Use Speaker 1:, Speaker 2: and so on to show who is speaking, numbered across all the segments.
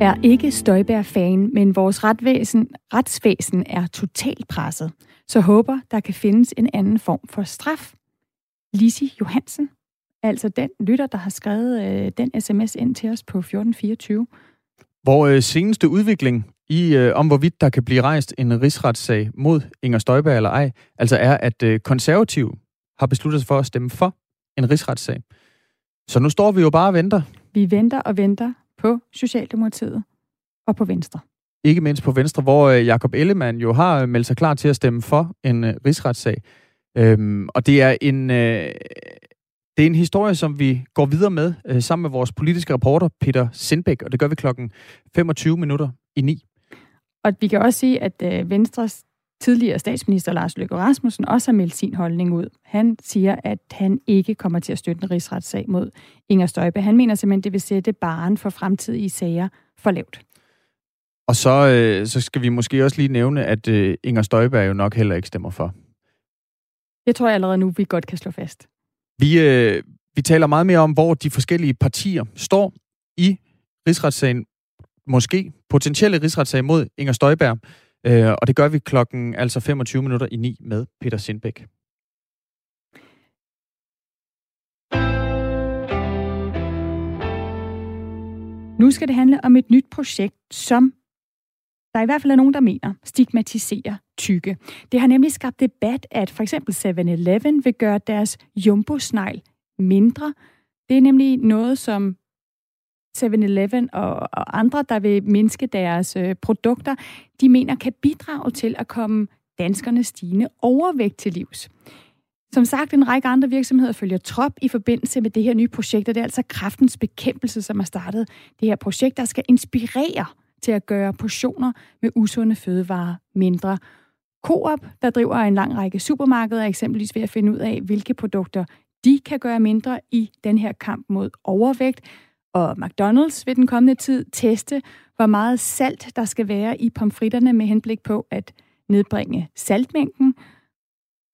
Speaker 1: er ikke Støjbær-fan, men vores retvæsen, retsvæsen er totalt presset. Så håber, der kan findes en anden form for straf. Lisi Johansen, altså den lytter, der har skrevet øh, den sms ind til os på 1424.
Speaker 2: Hvor øh, seneste udvikling i, øh, om hvorvidt der kan blive rejst en rigsretssag mod Inger Støjberg eller ej, altså er, at øh, konservativ har besluttet sig for at stemme for en rigsretssag. Så nu står vi jo bare og venter.
Speaker 1: Vi venter og venter på Socialdemokratiet og på Venstre.
Speaker 2: Ikke mindst på Venstre, hvor øh, Jakob Ellemann jo har meldt sig klar til at stemme for en øh, rigsretssag. Øhm, og det er en... Øh, det er en historie, som vi går videre med øh, sammen med vores politiske reporter Peter Sindbæk, og det gør vi klokken 25 minutter i 9.
Speaker 1: Og vi kan også sige, at øh, Venstres tidligere statsminister Lars Løkke Rasmussen også har meldt sin holdning ud. Han siger, at han ikke kommer til at støtte en rigsretssag mod Inger Støjbe. Han mener simpelthen, det vil sætte baren for fremtidige sager for lavt.
Speaker 2: Og så, øh, så skal vi måske også lige nævne, at øh, Inger Støjberg jo nok heller ikke stemmer for.
Speaker 1: Det tror jeg allerede nu, vi godt kan slå fast.
Speaker 2: Vi, øh, vi taler meget mere om, hvor de forskellige partier står i rigsretssagen, måske potentielle rigsretssag mod Inger Støjberg. Øh, og det gør vi klokken altså 25 minutter i 9 med Peter Sindbæk.
Speaker 1: Nu skal det handle om et nyt projekt, som der i hvert fald er nogen, der mener, stigmatiserer tykke. Det har nemlig skabt debat, at for eksempel 7-Eleven vil gøre deres jumbo mindre. Det er nemlig noget, som 7-Eleven og, og andre, der vil mindske deres øh, produkter, de mener kan bidrage til at komme danskernes stigende overvægt til livs. Som sagt, en række andre virksomheder følger trop i forbindelse med det her nye projekt, og det er altså kraftens bekæmpelse, som har startet det her projekt, der skal inspirere til at gøre portioner med usunde fødevarer mindre. Coop, der driver en lang række supermarkeder, er eksempelvis ved at finde ud af, hvilke produkter de kan gøre mindre i den her kamp mod overvægt. Og McDonald's vil den kommende tid teste, hvor meget salt der skal være i pomfritterne med henblik på at nedbringe saltmængden.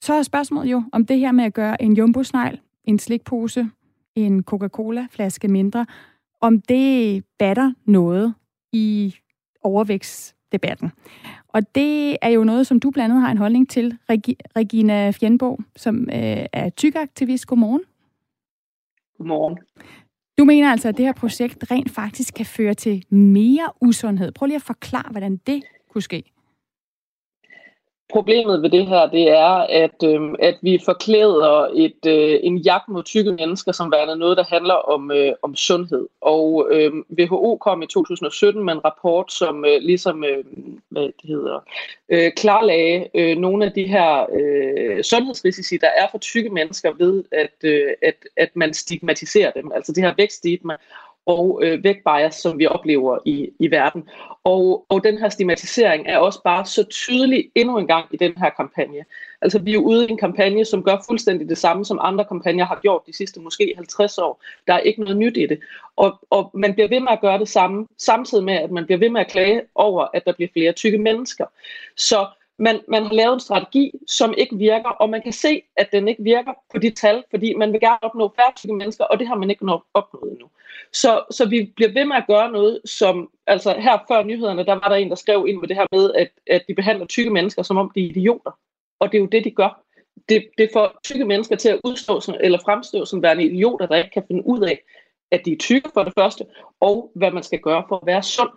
Speaker 1: Så er spørgsmålet jo, om det her med at gøre en jumbo-snegl, en slikpose, en Coca-Cola-flaske mindre, om det batter noget i overvægtsdebatten. Og det er jo noget, som du blandt andet har en holdning til, Regina Fjendborg, som øh, er tykaktivist. Godmorgen.
Speaker 3: Godmorgen.
Speaker 1: Du mener altså, at det her projekt rent faktisk kan føre til mere usundhed. Prøv lige at forklare, hvordan det kunne ske.
Speaker 3: Problemet ved det her, det er, at, øh, at vi forklæder et, øh, en jagt mod tykke mennesker, som værende noget, der handler om, øh, om sundhed. Og øh, WHO kom i 2017 med en rapport, som øh, ligesom øh, hvad det hedder, øh, klarlagde øh, nogle af de her øh, sundhedsrisici, der er for tykke mennesker ved, at, øh, at, at man stigmatiserer dem. Altså det her vækststigma og øh, vægtbias, som vi oplever i, i verden. Og, og den her stigmatisering er også bare så tydelig endnu en gang i den her kampagne. Altså vi er ude i en kampagne, som gør fuldstændig det samme, som andre kampagner har gjort de sidste måske 50 år. Der er ikke noget nyt i det. Og, og man bliver ved med at gøre det samme, samtidig med, at man bliver ved med at klage over, at der bliver flere tykke mennesker. Så man, man har lavet en strategi, som ikke virker, og man kan se, at den ikke virker på de tal, fordi man vil gerne opnå færre tykke mennesker, og det har man ikke opnået endnu. Så, så vi bliver ved med at gøre noget, som, altså her før nyhederne, der var der en, der skrev ind med det her med, at, at de behandler tykke mennesker, som om de er idioter. Og det er jo det, de gør. Det, det får tykke mennesker til at udstå som, eller fremstå som værende idioter, der ikke kan finde ud af, at de er tykke for det første, og hvad man skal gøre for at være sund.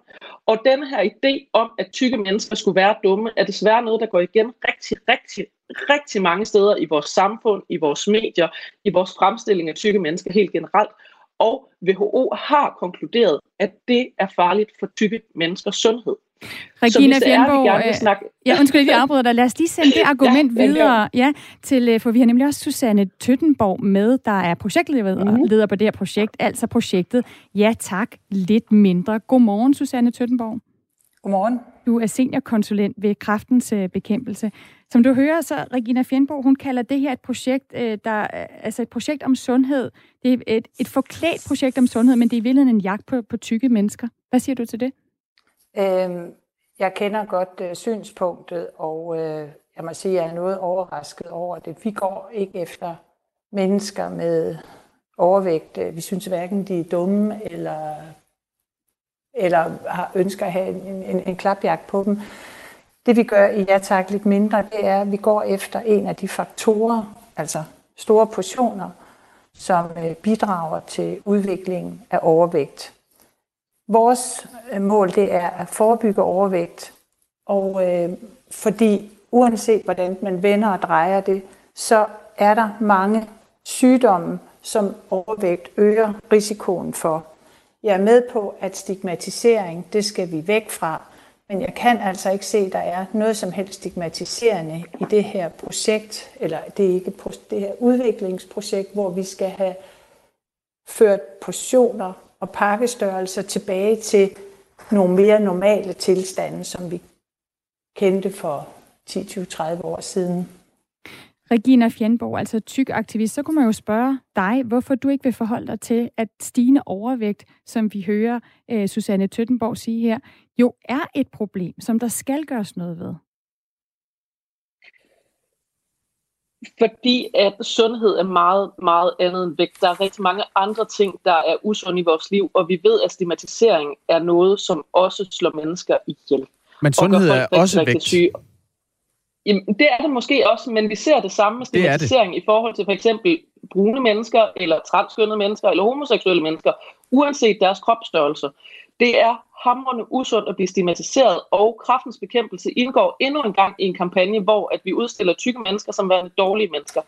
Speaker 3: Og den her idé om, at tykke mennesker skulle være dumme, er desværre noget, der går igen rigtig, rigtig, rigtig mange steder i vores samfund, i vores medier, i vores fremstilling af tykke mennesker helt generelt. Og WHO har konkluderet, at det er farligt for tykke menneskers sundhed.
Speaker 1: Regina Fjernborg, øh, snakke... ja, undskyld, vi afbryder dig. Lad os lige sende det argument ja, videre, ja, til, øh, for vi har nemlig også Susanne Tøttenborg med, der er projektleder mm. leder på det her projekt, altså projektet Ja tak, lidt mindre. Godmorgen, Susanne Tøttenborg.
Speaker 4: Godmorgen.
Speaker 1: Du er seniorkonsulent ved Kraftens øh, Bekæmpelse. Som du hører, så Regina Fjernborg, hun kalder det her et projekt, der, altså et projekt om sundhed. Det er et, et forklædt projekt om sundhed, men det er i virkeligheden en jagt på, på tykke mennesker. Hvad siger du til det?
Speaker 4: Øhm, jeg kender godt øh, synspunktet, og øh, jeg må sige, at jeg er noget overrasket over det. Vi går ikke efter mennesker med overvægt. Vi synes hverken de er dumme eller, eller har ønsker at have en, en, en klapjagt på dem. Det vi gør i Ja tak lidt mindre, det er, at vi går efter en af de faktorer, altså store portioner, som øh, bidrager til udviklingen af overvægt. Vores øh, mål det er at forebygge overvægt, og øh, fordi uanset hvordan man vender og drejer det, så er der mange sygdomme, som overvægt øger risikoen for. Jeg er med på, at stigmatisering, det skal vi væk fra, men jeg kan altså ikke se, at der er noget som helst stigmatiserende i det her projekt, eller det er ikke det her udviklingsprojekt, hvor vi skal have ført portioner og pakkestørrelser tilbage til nogle mere normale tilstande, som vi kendte for 10-20-30 år siden.
Speaker 1: Regina Fjendborg, altså tyk aktivist, så kunne man jo spørge dig, hvorfor du ikke vil forholde dig til, at stigende overvægt, som vi hører øh, Susanne Tøttenborg sige her, jo er et problem, som der skal gøres noget ved.
Speaker 3: Fordi at sundhed er meget, meget andet end vægt. Der er rigtig mange andre ting, der er usunde i vores liv, og vi ved, at stigmatisering er noget, som også slår mennesker ihjel.
Speaker 2: Men sundhed er også vægt. Syge.
Speaker 3: Jamen, det er det måske også, men vi ser det samme med stigmatisering i forhold til for eksempel brune mennesker, eller transkønnede mennesker, eller homoseksuelle mennesker, uanset deres kropsstørrelse. Det er hamrende usundt at blive stigmatiseret, og kraftens bekæmpelse indgår endnu en gang i en kampagne, hvor at vi udstiller tykke mennesker som værende dårlige mennesker.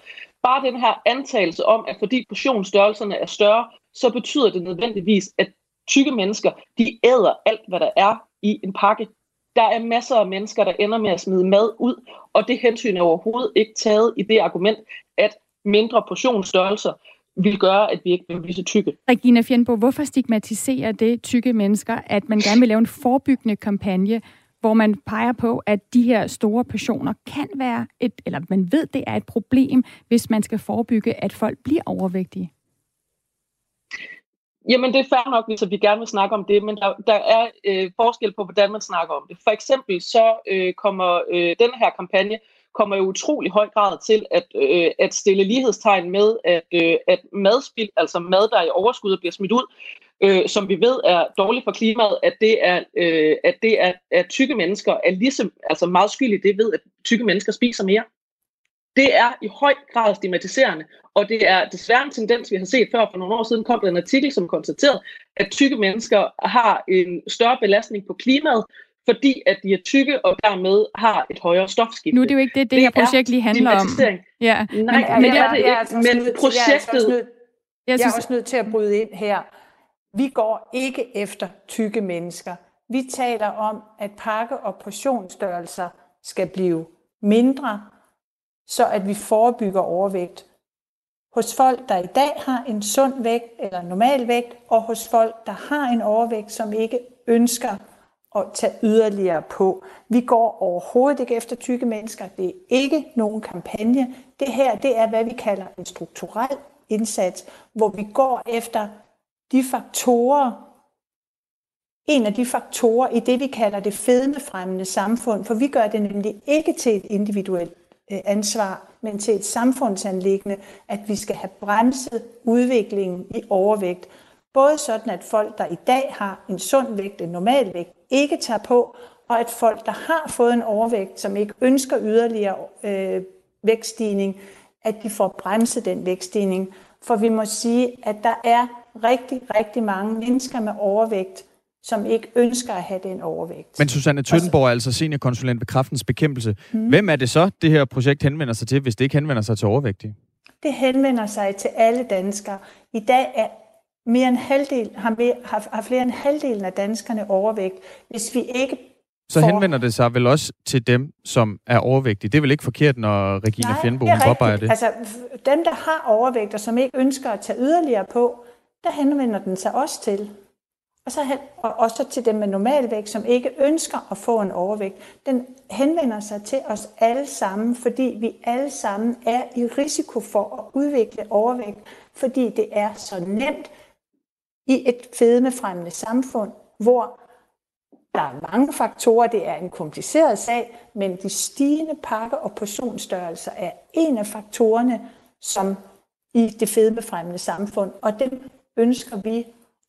Speaker 3: Bare den her antagelse om, at fordi portionsstørrelserne er større, så betyder det nødvendigvis, at tykke mennesker, de æder alt, hvad der er i en pakke. Der er masser af mennesker, der ender med at smide mad ud, og det hensyn er overhovedet ikke taget i det argument, at mindre portionsstørrelser vil gøre, at vi ikke vil blive så tykke.
Speaker 1: Regina Fjendbo, hvorfor stigmatiserer det tykke mennesker, at man gerne vil lave en forebyggende kampagne, hvor man peger på, at de her store portioner kan være et, eller man ved, det er et problem, hvis man skal forebygge, at folk bliver overvægtige?
Speaker 3: Jamen, det er fair nok, hvis vi gerne vil snakke om det, men der, der er øh, forskel på, hvordan man snakker om det. For eksempel så øh, kommer øh, den her kampagne kommer jo utrolig høj grad til at, øh, at stille lighedstegn med, at, øh, at madspild, altså mad, der er i overskud og bliver smidt ud, øh, som vi ved er dårligt for klimaet, at det er, øh, at det er at tykke mennesker er ligesom, altså meget skyldige det ved, at tykke mennesker spiser mere. Det er i høj grad stigmatiserende, og det er desværre en tendens, vi har set før. For nogle år siden kom der en artikel, som konstaterede, at tykke mennesker har en større belastning på klimaet, fordi at de er tykke og dermed har et højere stofskifte.
Speaker 1: Nu er det jo ikke det, det, det her projekt lige handler om.
Speaker 3: Ja. Nej, men, men det er det ikke. Men projektet...
Speaker 4: Jeg er også nødt til at bryde ind her. Vi går ikke efter tykke mennesker. Vi taler om, at pakke- og portionsstørrelser skal blive mindre, så at vi forebygger overvægt. Hos folk, der i dag har en sund vægt eller normal vægt, og hos folk, der har en overvægt, som ikke ønsker at tage yderligere på. Vi går overhovedet ikke efter tykke mennesker. Det er ikke nogen kampagne. Det her, det er, hvad vi kalder en strukturel indsats, hvor vi går efter de faktorer, en af de faktorer i det, vi kalder det fedmefremmende samfund, for vi gør det nemlig ikke til et individuelt øh, ansvar, men til et samfundsanlæggende, at vi skal have bremset udviklingen i overvægt. Både sådan, at folk, der i dag har en sund vægt, en normal vægt, ikke tager på, og at folk, der har fået en overvægt, som ikke ønsker yderligere øh, vægtstigning, at de får bremset den vægtstigning. For vi må sige, at der er rigtig, rigtig mange mennesker med overvægt, som ikke ønsker at have den overvægt.
Speaker 2: Men Susanne Tøttenborg er altså seniorkonsulent ved kraftens bekæmpelse. Hmm. Hvem er det så, det her projekt henvender sig til, hvis det ikke henvender sig til overvægtige?
Speaker 4: Det henvender sig til alle danskere. I dag er mere end halvdel, har, mere, har, har flere end halvdelen af danskerne overvægt. Hvis vi ikke
Speaker 2: så får... henvender det sig vel også til dem, som er overvægtige. Det er vel ikke forkert, når Regina Fjendbo påpeger det?
Speaker 4: Altså, dem, der har overvægt, og som ikke ønsker at tage yderligere på, der henvender den sig også til. Og, så, og også til dem med normalvægt, som ikke ønsker at få en overvægt. Den henvender sig til os alle sammen, fordi vi alle sammen er i risiko for at udvikle overvægt, fordi det er så nemt i et fedmefremmende samfund, hvor der er mange faktorer, det er en kompliceret sag, men de stigende pakke- og portionsstørrelser er en af faktorerne, som i det fedmefremmende samfund, og dem ønsker vi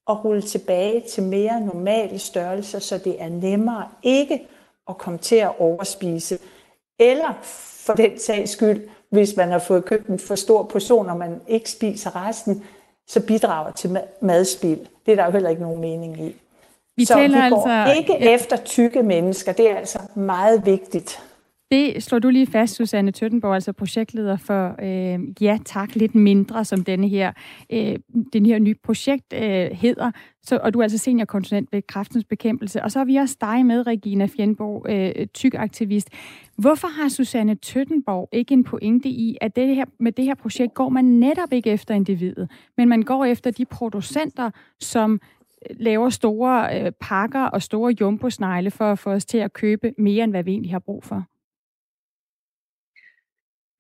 Speaker 4: at rulle tilbage til mere normale størrelser, så det er nemmere ikke at komme til at overspise. Eller for den sags skyld, hvis man har fået købt en for stor portion, og man ikke spiser resten, så bidrager til madspild. Det er der jo heller ikke nogen mening i. Vi så taler vi går altså, ikke ja. efter tykke mennesker. Det er altså meget vigtigt.
Speaker 1: Det slår du lige fast, Susanne Tøttenborg, altså projektleder for øh, Ja Tak Lidt Mindre, som denne her, øh, den her nye projekt øh, hedder. Så, og du er altså seniorkonsulent ved Kræftens Bekæmpelse. Og så har vi også dig med, Regina Fjernborg, øh, tykaktivist. Hvorfor har Susanne Tøttenborg ikke en pointe i, at det her, med det her projekt går man netop ikke efter individet, men man går efter de producenter, som øh, laver store øh, pakker og store jumbo-snegle for at få os til at købe mere, end hvad vi egentlig har brug for?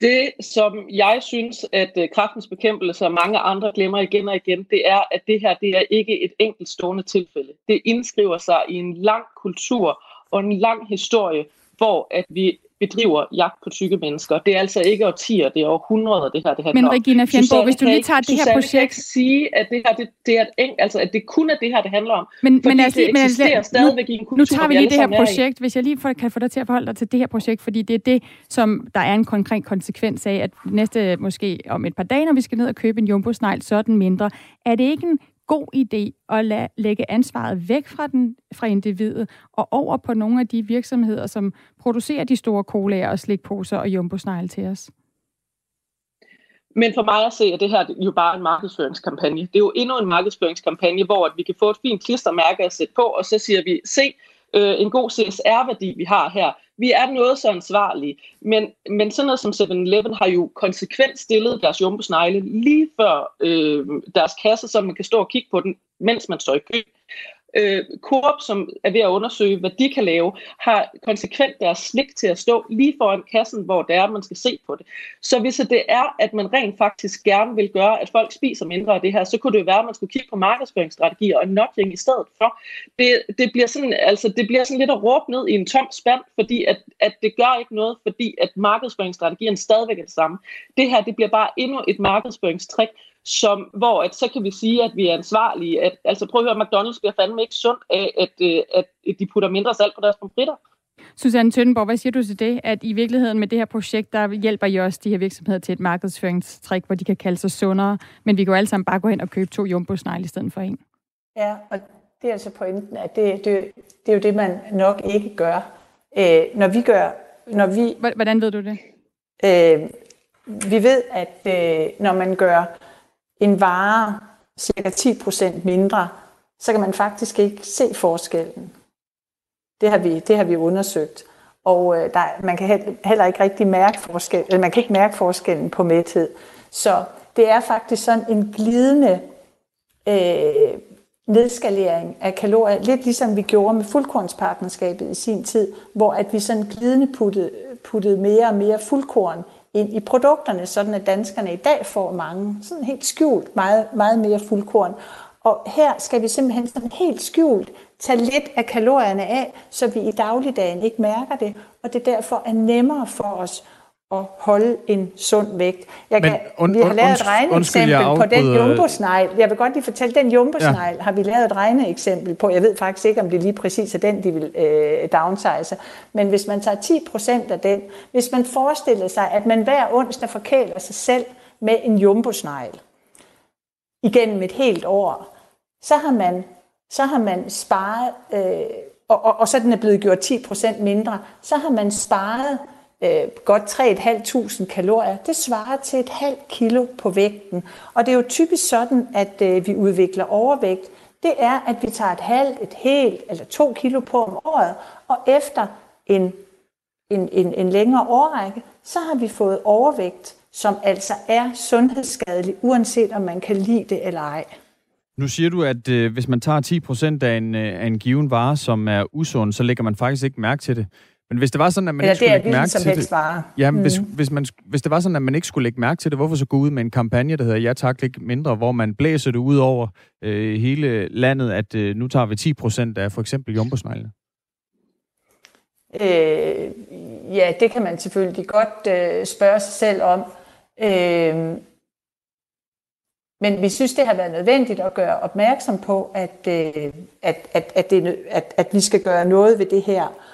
Speaker 3: Det, som jeg synes, at øh, kraftens bekæmpelse og mange andre glemmer igen og igen, det er, at det her det er ikke et enkelt stående tilfælde. Det indskriver sig i en lang kultur og en lang historie, hvor at vi bedriver jagt på tykke mennesker. Det er altså ikke årtier, det er århundreder, det her det handler
Speaker 1: Men Regina Fjernborg, hvis du lige tager det her projekt...
Speaker 3: kan sige, at det her, det, det er et, altså, at det kun er det her, det handler om. Men, men altså, det eksisterer men altså, stadigvæk nu, i en kultur,
Speaker 1: Nu tager vi lige det her projekt, hvis jeg lige får, kan få dig til at forholde dig til det her projekt, fordi det er det, som der er en konkret konsekvens af, at næste, måske om et par dage, når vi skal ned og købe en jumbo-snegl, så er den mindre. Er det ikke en god idé at lade, lægge ansvaret væk fra, den, fra individet og over på nogle af de virksomheder, som producerer de store colaer og slikposer og jumbo til os?
Speaker 3: Men for mig at se, at det her jo bare en markedsføringskampagne. Det er jo endnu en markedsføringskampagne, hvor at vi kan få et fint klistermærke at sætte på, og så siger vi, se, øh, en god CSR-værdi, vi har her. Vi er noget så ansvarlige, men, men sådan noget som 7-Eleven har jo konsekvent stillet deres jumbosnegle lige før øh, deres kasse, så man kan stå og kigge på den, mens man står i kø øh, Coop, som er ved at undersøge, hvad de kan lave, har konsekvent deres slik til at stå lige foran kassen, hvor det er, man skal se på det. Så hvis det er, at man rent faktisk gerne vil gøre, at folk spiser mindre af det her, så kunne det jo være, at man skulle kigge på markedsføringsstrategier og nudging i stedet for. Det, det, bliver sådan, altså, det bliver sådan lidt at råbe ned i en tom spand, fordi at, at det gør ikke noget, fordi at markedsføringsstrategien stadigvæk er det samme. Det her, det bliver bare endnu et markedsføringstrik, som, hvor at, så kan vi sige, at vi er ansvarlige. At, altså prøv at høre, McDonald's bliver fandme ikke sundt af, at, øh, at, at de putter mindre salt på deres pomfritter.
Speaker 1: Susanne Tøndenborg, hvad siger du til det, at i virkeligheden med det her projekt, der hjælper I også de her virksomheder til et markedsføringstrik, hvor de kan kalde sig sundere, men vi kan jo alle sammen bare gå hen og købe to jumbo i stedet for en.
Speaker 4: Ja, og det er altså pointen, at det, det, det er jo det, man nok ikke gør. Øh, når vi gør... Når vi,
Speaker 1: Hvordan ved du det?
Speaker 4: Øh, vi ved, at øh, når man gør en vare cirka 10% mindre, så kan man faktisk ikke se forskellen. Det har vi, det har vi undersøgt. Og øh, der, man kan heller ikke rigtig mærke forskel, eller man kan ikke mærke forskellen på mæthed. Så det er faktisk sådan en glidende øh, nedskalering af kalorier, lidt ligesom vi gjorde med fuldkornspartnerskabet i sin tid, hvor at vi sådan glidende puttede, puttede mere og mere fuldkorn ind i produkterne, sådan at danskerne i dag får mange, sådan helt skjult, meget, meget mere fuldkorn. Og her skal vi simpelthen sådan helt skjult tage lidt af kalorierne af, så vi i dagligdagen ikke mærker det, og det derfor er nemmere for os at holde en sund vægt. Jeg kan, und, vi har lavet et regneeksempel på den jumbosnegl. Jeg vil godt lige fortælle, den jumbosnegl ja. har vi lavet et regneeksempel på. Jeg ved faktisk ikke, om det lige præcis er den, de vil øh, downsize. Men hvis man tager 10 procent af den, hvis man forestiller sig, at man hver onsdag forkæler sig selv med en jumbosnegl igennem et helt år, så har man, så har man sparet, øh, og, og, og så den er blevet gjort 10 procent mindre, så har man sparet øh, godt 3.500 kalorier. Det svarer til et halvt kilo på vægten. Og det er jo typisk sådan, at øh, vi udvikler overvægt. Det er, at vi tager et halvt, et helt eller to kilo på om året, og efter en, en, en, en længere årrække, så har vi fået overvægt, som altså er sundhedsskadelig, uanset om man kan lide det eller ej.
Speaker 2: Nu siger du, at øh, hvis man tager 10% af en, øh, af en given vare, som er usund, så lægger man faktisk ikke mærke til det. Men hvis det var sådan, at man Eller ikke skulle lægge mærke til det... Ja, mm. hvis, hvis, man, hvis det var sådan, at man ikke skulle lægge mærke til det, hvorfor så gå ud med en kampagne, der hedder Ja tak, lidt mindre, hvor man blæser det ud over øh, hele landet, at øh, nu tager vi 10 procent af for eksempel jumbosneglene?
Speaker 4: Øh, ja, det kan man selvfølgelig godt øh, spørge sig selv om. Øh, Men vi synes, det har været nødvendigt at gøre opmærksom på, at, øh, at, at, at, det, at, at vi skal gøre noget ved det her.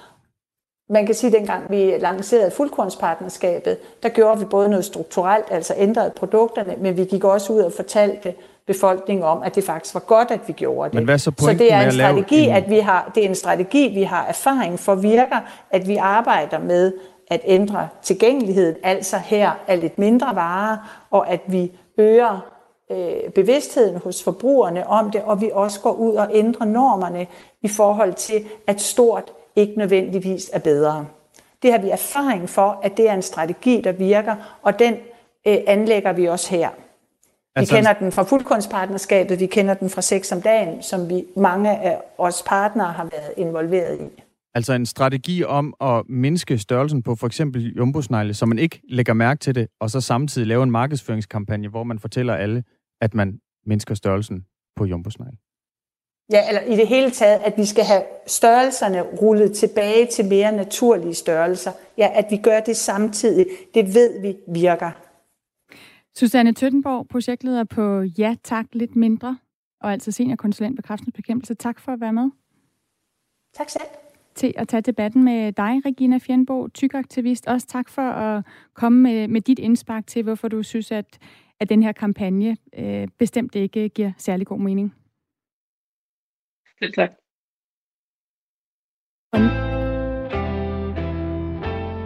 Speaker 4: Man kan sige, at dengang vi lancerede fuldkornspartnerskabet, der gjorde vi både noget strukturelt, altså ændrede produkterne, men vi gik også ud og fortalte befolkningen om, at det faktisk var godt, at vi gjorde det.
Speaker 2: Men hvad så,
Speaker 4: så det er en strategi, en... at vi har, det er en strategi, vi har erfaring for virker, at vi arbejder med at ændre tilgængeligheden, altså her er lidt mindre varer, og at vi øger øh, bevidstheden hos forbrugerne om det, og vi også går ud og ændrer normerne i forhold til, at stort ikke nødvendigvis er bedre. Det har vi erfaring for, at det er en strategi, der virker, og den øh, anlægger vi også her. Vi altså, kender den fra fuldkunstpartnerskabet, vi kender den fra Sex om dagen, som vi mange af os partnere har været involveret i.
Speaker 2: Altså en strategi om at mindske størrelsen på for eksempel jumbosnegle, så man ikke lægger mærke til det, og så samtidig lave en markedsføringskampagne, hvor man fortæller alle, at man mindsker størrelsen på jumbosnegle.
Speaker 4: Ja, eller i det hele taget, at vi skal have størrelserne rullet tilbage til mere naturlige størrelser. Ja, at vi gør det samtidig, det ved vi virker.
Speaker 1: Susanne Tøttenborg, projektleder på Ja Tak Lidt Mindre, og altså seniorkonsulent på Kræftens Bekæmpelse. Tak for at være med.
Speaker 4: Tak selv.
Speaker 1: Til at tage debatten med dig, Regina Fjernbo, tykaktivist. Også tak for at komme med, med dit indspark til, hvorfor du synes, at, at den her kampagne øh, bestemt ikke giver særlig god mening.
Speaker 3: Selv tak.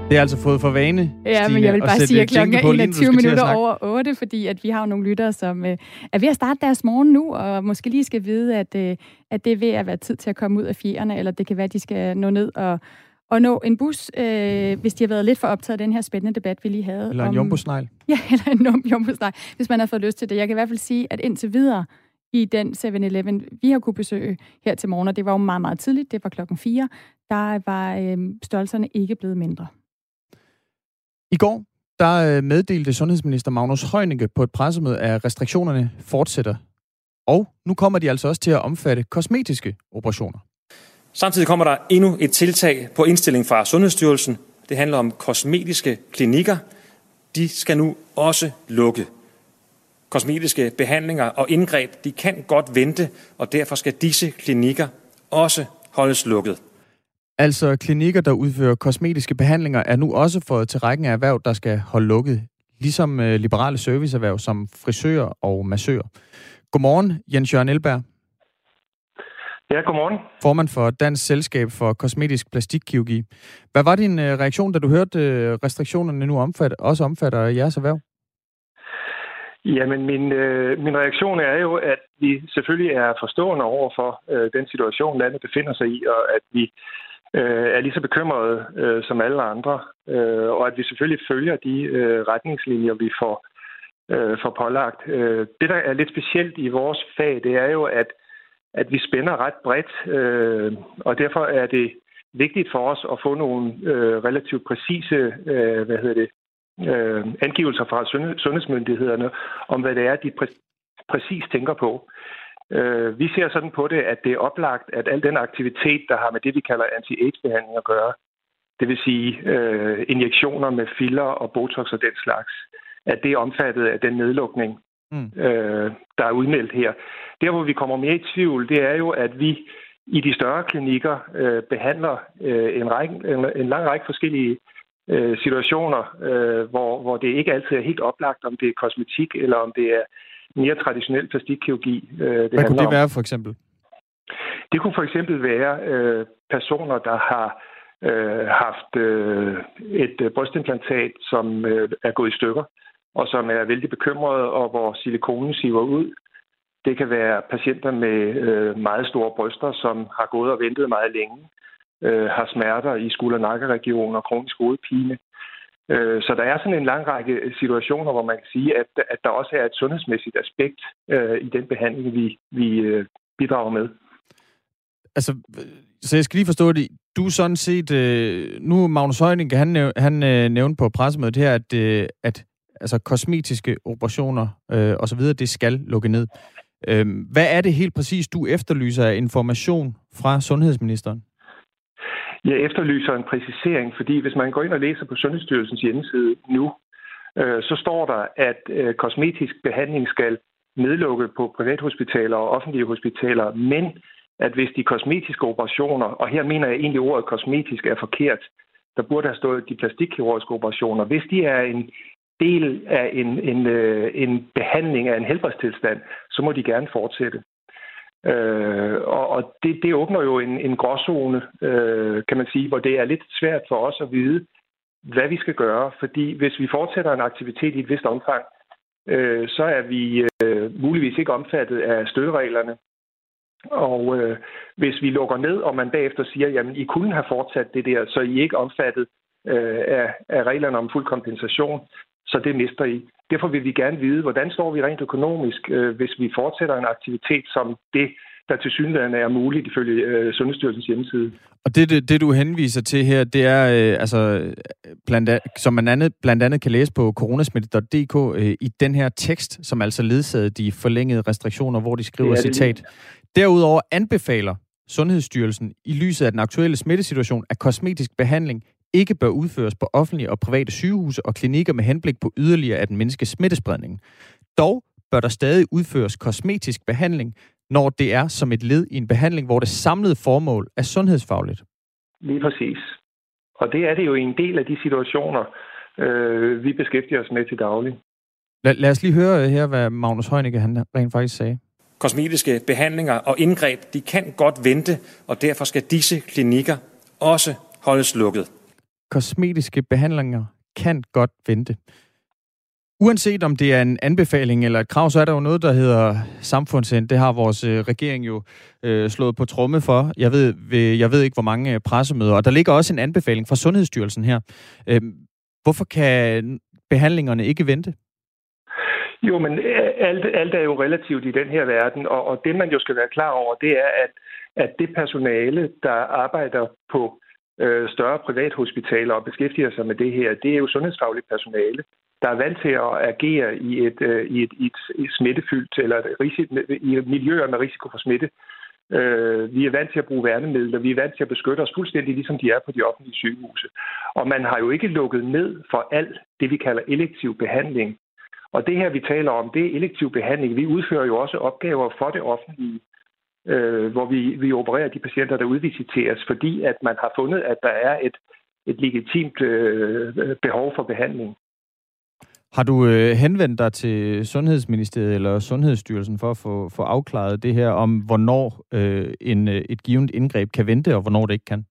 Speaker 2: Det er altså fået for vane,
Speaker 1: Ja,
Speaker 2: Stine,
Speaker 1: men jeg vil bare sige, at klokken er 21 minutter over 8, fordi at vi har jo nogle lyttere, som øh, er ved at starte deres morgen nu, og måske lige skal vide, at, øh, at det er ved at være tid til at komme ud af fjerne, eller det kan være, at de skal nå ned og, og nå en bus, øh, hvis de har været lidt for optaget af den her spændende debat, vi lige havde.
Speaker 2: Eller en jumbosnegl.
Speaker 1: Ja, eller en jumbosnegl, hvis man har fået lyst til det. Jeg kan i hvert fald sige, at indtil videre, i den 7-Eleven, vi har kunne besøge her til morgen, og det var jo meget, meget tidligt, det var klokken 4, der var øh, størrelserne ikke blevet mindre.
Speaker 2: I går der øh, meddelte sundhedsminister Magnus Heunicke på et pressemøde, at restriktionerne fortsætter. Og nu kommer de altså også til at omfatte kosmetiske operationer.
Speaker 5: Samtidig kommer der endnu et tiltag på indstilling fra Sundhedsstyrelsen. Det handler om kosmetiske klinikker. De skal nu også lukke. Kosmetiske behandlinger og indgreb, de kan godt vente, og derfor skal disse klinikker også holdes lukket.
Speaker 2: Altså klinikker, der udfører kosmetiske behandlinger, er nu også fået til rækken af erhverv, der skal holde lukket. Ligesom øh, liberale serviceerhverv som frisører og massører. Godmorgen, Jens Jørgen Elberg.
Speaker 6: Ja, godmorgen.
Speaker 2: Formand for Dansk Selskab for Kosmetisk Plastikkirurgi. Hvad var din øh, reaktion, da du hørte øh, restriktionerne nu omfatter, også omfatter jeres erhverv?
Speaker 6: Jamen, min, øh, min reaktion er jo, at vi selvfølgelig er forstående over for øh, den situation, landet befinder sig i, og at vi øh, er lige så bekymrede øh, som alle andre, øh, og at vi selvfølgelig følger de øh, retningslinjer, vi får, øh, får pålagt. Øh, det, der er lidt specielt i vores fag, det er jo, at, at vi spænder ret bredt, øh, og derfor er det vigtigt for os at få nogle øh, relativt præcise øh, hvad hedder det, øh, angivelser fra sundhedsmyndighederne om, hvad det er, de præ- præcis tænker på. Øh, vi ser sådan på det, at det er oplagt, at al den aktivitet, der har med det, vi kalder anti-AIDS-behandling at gøre, det vil sige øh, injektioner med filler og botox og den slags, at det er omfattet af den nedlukning, mm. øh, der er udmeldt her. Der, hvor vi kommer mere i tvivl, det er jo, at vi i de større klinikker øh, behandler øh, en, række, en, en lang række forskellige øh, situationer, øh, hvor, hvor det ikke altid er helt oplagt, om det er kosmetik eller om det er mere traditionel plastikkirurgi.
Speaker 2: Øh, det Hvad kunne det være for eksempel?
Speaker 6: Det kunne for eksempel være øh, personer, der har øh, haft øh, et øh, brystimplantat, som øh, er gået i stykker, og som er vældig bekymrede, og hvor silikonen siver ud. Det kan være patienter med øh, meget store bryster, som har gået og ventet meget længe, øh, Øh, har smerter i skulder- og kronisk hovedpine. Øh, så der er sådan en lang række situationer, hvor man kan sige, at, at der også er et sundhedsmæssigt aspekt øh, i den behandling, vi, vi øh, bidrager med.
Speaker 2: Altså, øh, så jeg skal lige forstå det. Du sådan set, øh, nu Magnus Højning, han, næv, han øh, nævnte på pressemødet her, at, øh, at altså, kosmetiske operationer øh, osv., det skal lukke ned. Øh, hvad er det helt præcis, du efterlyser af information fra sundhedsministeren?
Speaker 6: Jeg efterlyser en præcisering, fordi hvis man går ind og læser på Sundhedsstyrelsens hjemmeside nu, øh, så står der, at øh, kosmetisk behandling skal nedlukke på privathospitaler og offentlige hospitaler, men at hvis de kosmetiske operationer, og her mener jeg egentlig ordet kosmetisk er forkert, der burde have stået de plastikkirurgiske operationer, hvis de er en del af en, en, øh, en behandling af en helbredstilstand, så må de gerne fortsætte. Øh, og og det, det åbner jo en, en gråzone, øh, kan man sige, hvor det er lidt svært for os at vide, hvad vi skal gøre. Fordi hvis vi fortsætter en aktivitet i et vist omfang, øh, så er vi øh, muligvis ikke omfattet af støttereglerne. Og øh, hvis vi lukker ned, og man bagefter siger, jamen I kunne have fortsat det der, så I er ikke omfattet øh, af, af reglerne om fuld kompensation, så det mister I. Derfor vil vi gerne vide, hvordan står vi rent økonomisk, øh, hvis vi fortsætter en aktivitet som det, der til synligheden er muligt ifølge øh, Sundhedsstyrelsens hjemmeside.
Speaker 2: Og det, det, det du henviser til her, det er, øh, altså, blandt, som man andet, blandt andet kan læse på coronasmitte.dk, øh, i den her tekst, som altså ledsagede de forlængede restriktioner, hvor de skriver, citat, Derudover anbefaler Sundhedsstyrelsen i lyset af den aktuelle smittesituation, at kosmetisk behandling ikke bør udføres på offentlige og private sygehuse og klinikker med henblik på yderligere at mindske smittespredningen. Dog bør der stadig udføres kosmetisk behandling, når det er som et led i en behandling, hvor det samlede formål er sundhedsfagligt.
Speaker 6: Lige præcis. Og det er det jo i en del af de situationer, øh, vi beskæftiger os med til daglig.
Speaker 2: Lad, lad os lige høre her, hvad Magnus Heunicke han rent faktisk sagde.
Speaker 5: Kosmetiske behandlinger og indgreb, de kan godt vente, og derfor skal disse klinikker også holdes lukket
Speaker 2: kosmetiske behandlinger kan godt vente. Uanset om det er en anbefaling eller et krav, så er der jo noget, der hedder samfundsind. Det har vores øh, regering jo øh, slået på tromme for. Jeg ved, ved, jeg ved ikke, hvor mange øh, pressemøder. Og der ligger også en anbefaling fra Sundhedsstyrelsen her. Øh, hvorfor kan behandlingerne ikke vente?
Speaker 6: Jo, men øh, alt, alt er jo relativt i den her verden, og, og det man jo skal være klar over, det er, at, at det personale, der arbejder på øh, større privathospitaler og beskæftiger sig med det her, det er jo sundhedsfagligt personale, der er vant til at agere i et, øh, i et, i et, smittefyldt eller et risik, i miljøer med risiko for smitte. Øh, vi er vant til at bruge værnemidler, vi er vant til at beskytte os fuldstændig, ligesom de er på de offentlige sygehuse. Og man har jo ikke lukket ned for alt det, vi kalder elektiv behandling. Og det her, vi taler om, det er elektiv behandling. Vi udfører jo også opgaver for det offentlige øh, hvor vi, vi opererer de patienter, der udvisiteres, fordi at man har fundet, at der er et, et legitimt øh, behov for behandling.
Speaker 2: Har du øh, henvendt dig til Sundhedsministeriet eller Sundhedsstyrelsen for at få, få afklaret det her om, hvornår øh, en, øh, et givet indgreb kan vente, og hvornår det ikke kan?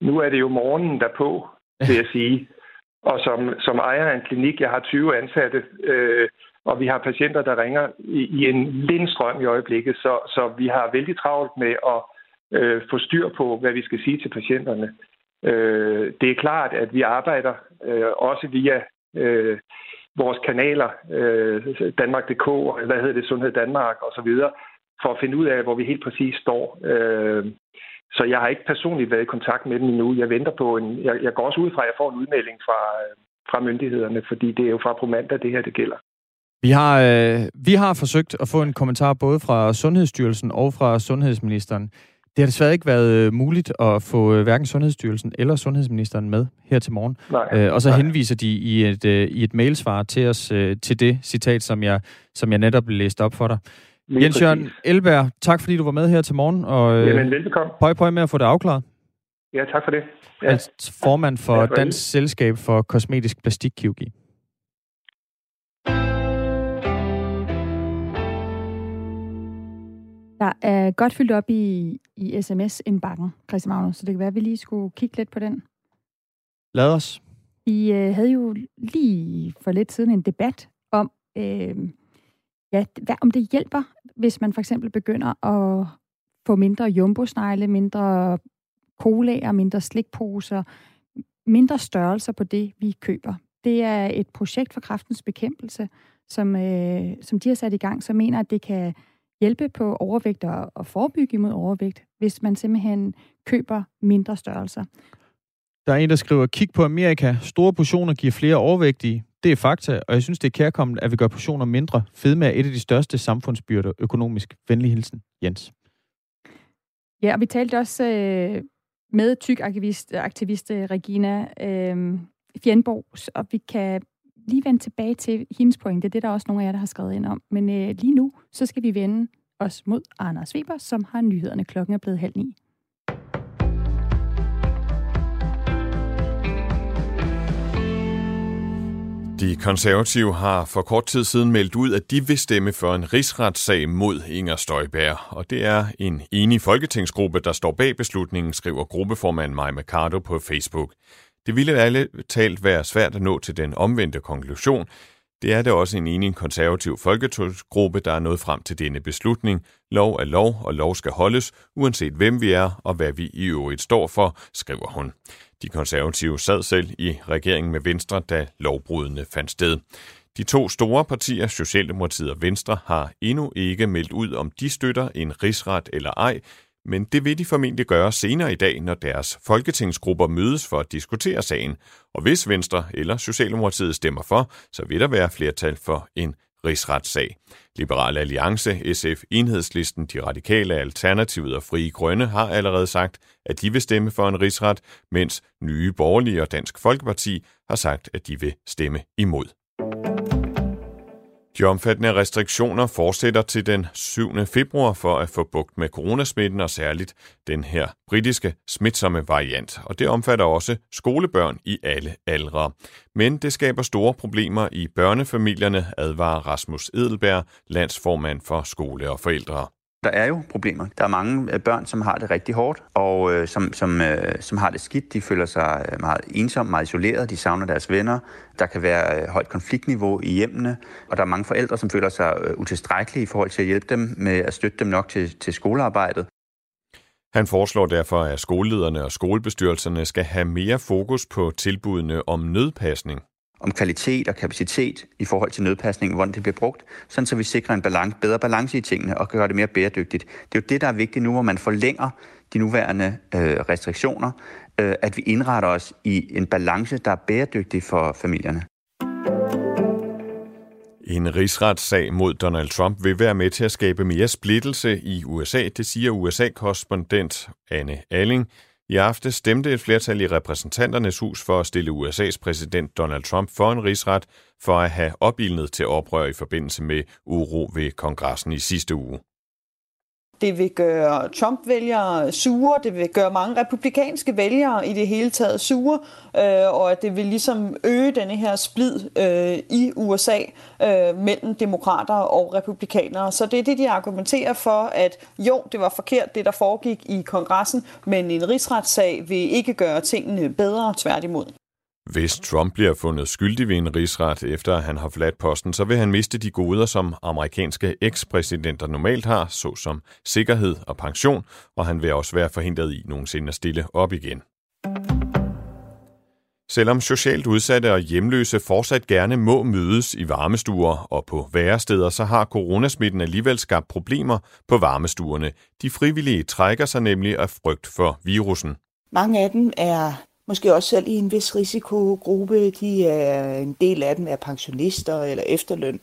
Speaker 6: Nu er det jo morgenen derpå, vil jeg sige. Og som, som ejer af en klinik, jeg har 20 ansatte, øh, og vi har patienter, der ringer i, i en lindstrøm i øjeblikket, så, så vi har vældig travlt med at øh, få styr på, hvad vi skal sige til patienterne. Øh, det er klart, at vi arbejder øh, også via øh, vores kanaler, øh, Danmark.dk, hvad hedder det, Sundhed Danmark osv., for at finde ud af, hvor vi helt præcis står. Øh, så jeg har ikke personligt været i kontakt med dem endnu. Jeg venter på en... Jeg, jeg går også ud fra, at jeg får en udmelding fra, øh, fra myndighederne, fordi det er jo fra på mandag, det her det gælder.
Speaker 2: Vi har, øh, vi har forsøgt at få en kommentar både fra Sundhedsstyrelsen og fra Sundhedsministeren. Det har desværre ikke været øh, muligt at få øh, hverken Sundhedsstyrelsen eller Sundhedsministeren med her til morgen. Nej, øh, og så nej. henviser de i et, øh, i et mailsvar til os øh, til det citat, som jeg, som jeg netop læste op for dig. Lige Jens Jørgen Elberg, tak fordi du var med her til morgen. Og,
Speaker 6: øh, Jamen, velbekomme.
Speaker 2: Pøj, pøj med at få det afklaret.
Speaker 6: Ja, tak for det.
Speaker 2: Ja. Altså, formand for ja, Dansk Selskab for Kosmetisk Plastikkirurgi.
Speaker 1: Der er godt fyldt op i, i sms-indbakken, Christian Magnus, så det kan være, at vi lige skulle kigge lidt på den.
Speaker 2: Lad os.
Speaker 1: Vi øh, havde jo lige for lidt siden en debat om, øh, ja, hvad, om det hjælper, hvis man for eksempel begynder at få mindre jumbosnegle, mindre colaer, mindre slikposer, mindre størrelser på det, vi køber. Det er et projekt for kraftens bekæmpelse, som, øh, som de har sat i gang, som mener, at det kan hjælpe på overvægt og, og forebygge imod overvægt, hvis man simpelthen køber mindre størrelser.
Speaker 2: Der er en, der skriver, kig på Amerika. Store portioner giver flere overvægtige. Det er fakta, og jeg synes, det er kærkommet, at vi gør portioner mindre. Fedme er et af de største samfundsbyrder økonomisk. Venlig hilsen, Jens.
Speaker 1: Ja, og vi talte også øh, med tyk aktivist, aktivist Regina øh, Fjernborg, og vi kan lige vende tilbage til hendes pointe. Det er der også nogle af jer, der har skrevet ind om. Men øh, lige nu, så skal vi vende os mod Anders Weber, som har nyhederne. Klokken er blevet halv ni.
Speaker 7: De konservative har for kort tid siden meldt ud, at de vil stemme for en rigsretssag mod Inger Støjberg. Og det er en enig folketingsgruppe, der står bag beslutningen, skriver gruppeformand Maja Mercado på Facebook. Det ville alle talt være svært at nå til den omvendte konklusion. Det er det også en enig konservativ folketingsgruppe, der er nået frem til denne beslutning. Lov er lov, og lov skal holdes, uanset hvem vi er og hvad vi i øvrigt står for, skriver hun. De konservative sad selv i regeringen med Venstre, da lovbrudene fandt sted. De to store partier, Socialdemokratiet og Venstre, har endnu ikke meldt ud, om de støtter en rigsret eller ej, men det vil de formentlig gøre senere i dag, når deres folketingsgrupper mødes for at diskutere sagen. Og hvis Venstre eller Socialdemokratiet stemmer for, så vil der være flertal for en rigsretssag. Liberal Alliance, SF, Enhedslisten, De Radikale, Alternativet og Frie Grønne har allerede sagt, at de vil stemme for en rigsret, mens Nye Borgerlige og Dansk Folkeparti har sagt, at de vil stemme imod. De omfattende restriktioner fortsætter til den 7. februar for at få bugt med coronasmitten og særligt den her britiske smitsomme variant. Og det omfatter også skolebørn i alle aldre. Men det skaber store problemer i børnefamilierne, advarer Rasmus Edelberg, landsformand for skole og forældre.
Speaker 8: Der er jo problemer. Der er mange øh, børn, som har det rigtig hårdt, og øh, som, som, øh, som har det skidt. De føler sig øh, meget ensomme, meget isoleret. De savner deres venner. Der kan være øh, højt konfliktniveau i hjemmene, og der er mange forældre, som føler sig øh, utilstrækkelige i forhold til at hjælpe dem med at støtte dem nok til, til skolearbejdet.
Speaker 7: Han foreslår derfor, at skolelederne og skolebestyrelserne skal have mere fokus på tilbudene om nødpasning
Speaker 8: om kvalitet og kapacitet i forhold til nødpasning, hvordan det bliver brugt, sådan så vi sikrer en balance, bedre balance i tingene og gør det mere bæredygtigt. Det er jo det, der er vigtigt nu, hvor man forlænger de nuværende øh, restriktioner, øh, at vi indretter os i en balance, der er bæredygtig for familierne.
Speaker 7: En rigsretssag mod Donald Trump vil være med til at skabe mere splittelse i USA, det siger USA-korrespondent Anne Alling i aften stemte et flertal i repræsentanternes hus for at stille USA's præsident Donald Trump for en rigsret for at have opildnet til oprør i forbindelse med uro ved kongressen i sidste uge.
Speaker 9: Det vil gøre Trump-vælgere sure, det vil gøre mange republikanske vælgere i det hele taget sure, øh, og at det vil ligesom øge denne her splid øh, i USA øh, mellem demokrater og republikanere. Så det er det, de argumenterer for, at jo, det var forkert, det der foregik i kongressen, men en rigsretssag vil ikke gøre tingene bedre, tværtimod.
Speaker 7: Hvis Trump bliver fundet skyldig ved en rigsret, efter at han har forladt posten, så vil han miste de goder, som amerikanske ekspræsidenter normalt har, såsom sikkerhed og pension, og han vil også være forhindret i nogensinde at stille op igen. Selvom socialt udsatte og hjemløse fortsat gerne må mødes i varmestuer og på væresteder, så har coronasmitten alligevel skabt problemer på varmestuerne. De frivillige trækker sig nemlig af frygt for virussen.
Speaker 10: Mange af dem er måske også selv i en vis risikogruppe. De er, en del af dem er pensionister eller efterløn.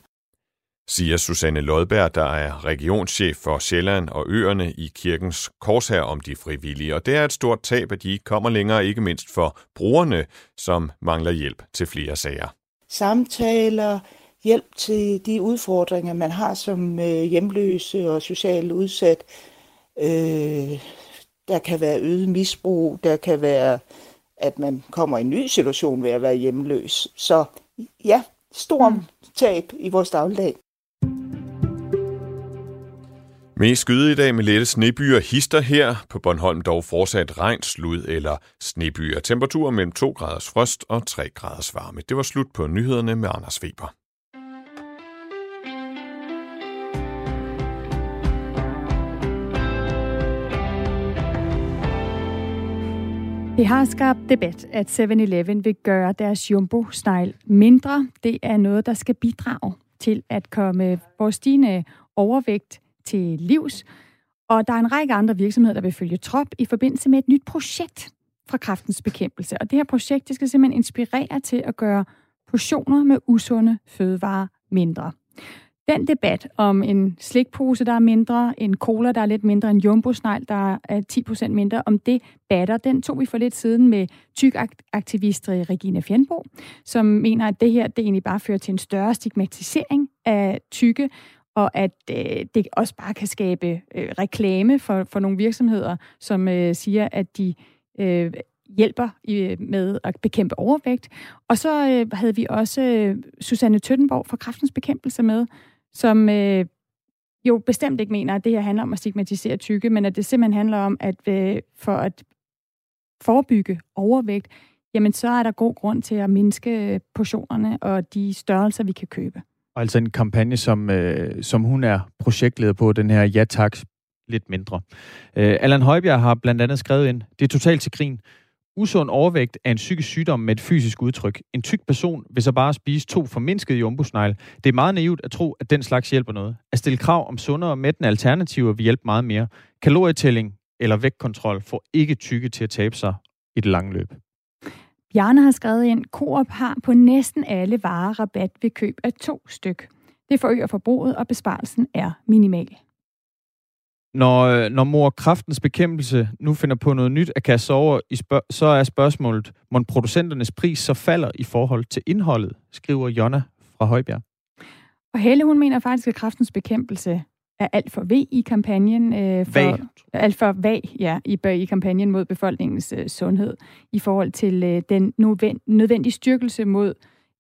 Speaker 7: Siger Susanne Lodberg, der er regionschef for Sjælland og øerne i kirkens korsher om de frivillige. Og det er et stort tab, at de ikke kommer længere, ikke mindst for brugerne, som mangler hjælp til flere sager.
Speaker 10: Samtaler, hjælp til de udfordringer, man har som øh, hjemløse og socialt udsat. Øh, der kan være øget misbrug, der kan være at man kommer i en ny situation ved at være hjemløs. Så ja, stor mm. tab i vores dagligdag.
Speaker 7: Mest skyde i dag med lette snebyer hister her. På Bornholm dog fortsat regn, slud eller snebyer. Temperatur mellem 2 graders frost og 3 graders varme. Det var slut på nyhederne med Anders Weber.
Speaker 1: Det har skabt debat, at 7-Eleven vil gøre deres jumbo-snegl mindre. Det er noget, der skal bidrage til at komme vores stigende overvægt til livs. Og der er en række andre virksomheder, der vil følge trop i forbindelse med et nyt projekt fra kraftens bekæmpelse. Og det her projekt det skal simpelthen inspirere til at gøre portioner med usunde fødevarer mindre. Den debat om en slikpose, der er mindre, en cola, der er lidt mindre, en jumbo der er 10% mindre, om det batter, den tog vi for lidt siden med tyk-aktivist Fjernbo, som mener, at det her det egentlig bare fører til en større stigmatisering af tykke, og at øh, det også bare kan skabe øh, reklame for, for nogle virksomheder, som øh, siger, at de øh, hjælper i, med at bekæmpe overvægt. Og så øh, havde vi også øh, Susanne Tøttenborg fra Kraftens Bekæmpelse med, som øh, jo bestemt ikke mener, at det her handler om at stigmatisere tykke, men at det simpelthen handler om, at øh, for at forebygge overvægt, jamen så er der god grund til at mindske portionerne og de størrelser, vi kan købe.
Speaker 2: Og altså en kampagne, som, øh, som hun er projektleder på, den her Ja Tak, lidt mindre. Øh, Allan Højbjerg har blandt andet skrevet ind, det er totalt til grin. Usund overvægt er en psykisk sygdom med et fysisk udtryk. En tyk person vil så bare spise to formindskede jumbosnegle. Det er meget naivt at tro, at den slags hjælper noget. At stille krav om sundere og mættende alternativer vil hjælpe meget mere. Kalorietælling eller vægtkontrol får ikke tykke til at tabe sig i det lange løb.
Speaker 1: Bjarne har skrevet ind, Coop har på næsten alle varer rabat ved køb af to styk. Det forøger forbruget, og besparelsen er minimal.
Speaker 2: Når, øh, når mor kraftens bekæmpelse nu finder på noget nyt at kaste over, i spørg- så er spørgsmålet, må producenternes pris så falder i forhold til indholdet, skriver Jonna fra Højbjerg.
Speaker 1: Og Helle, hun mener faktisk, at kraftens bekæmpelse er alt for vag i kampagnen. Øh, for,
Speaker 2: vag.
Speaker 1: Alt for vag, ja, i, i kampagnen mod befolkningens øh, sundhed i forhold til øh, den nødvendige styrkelse mod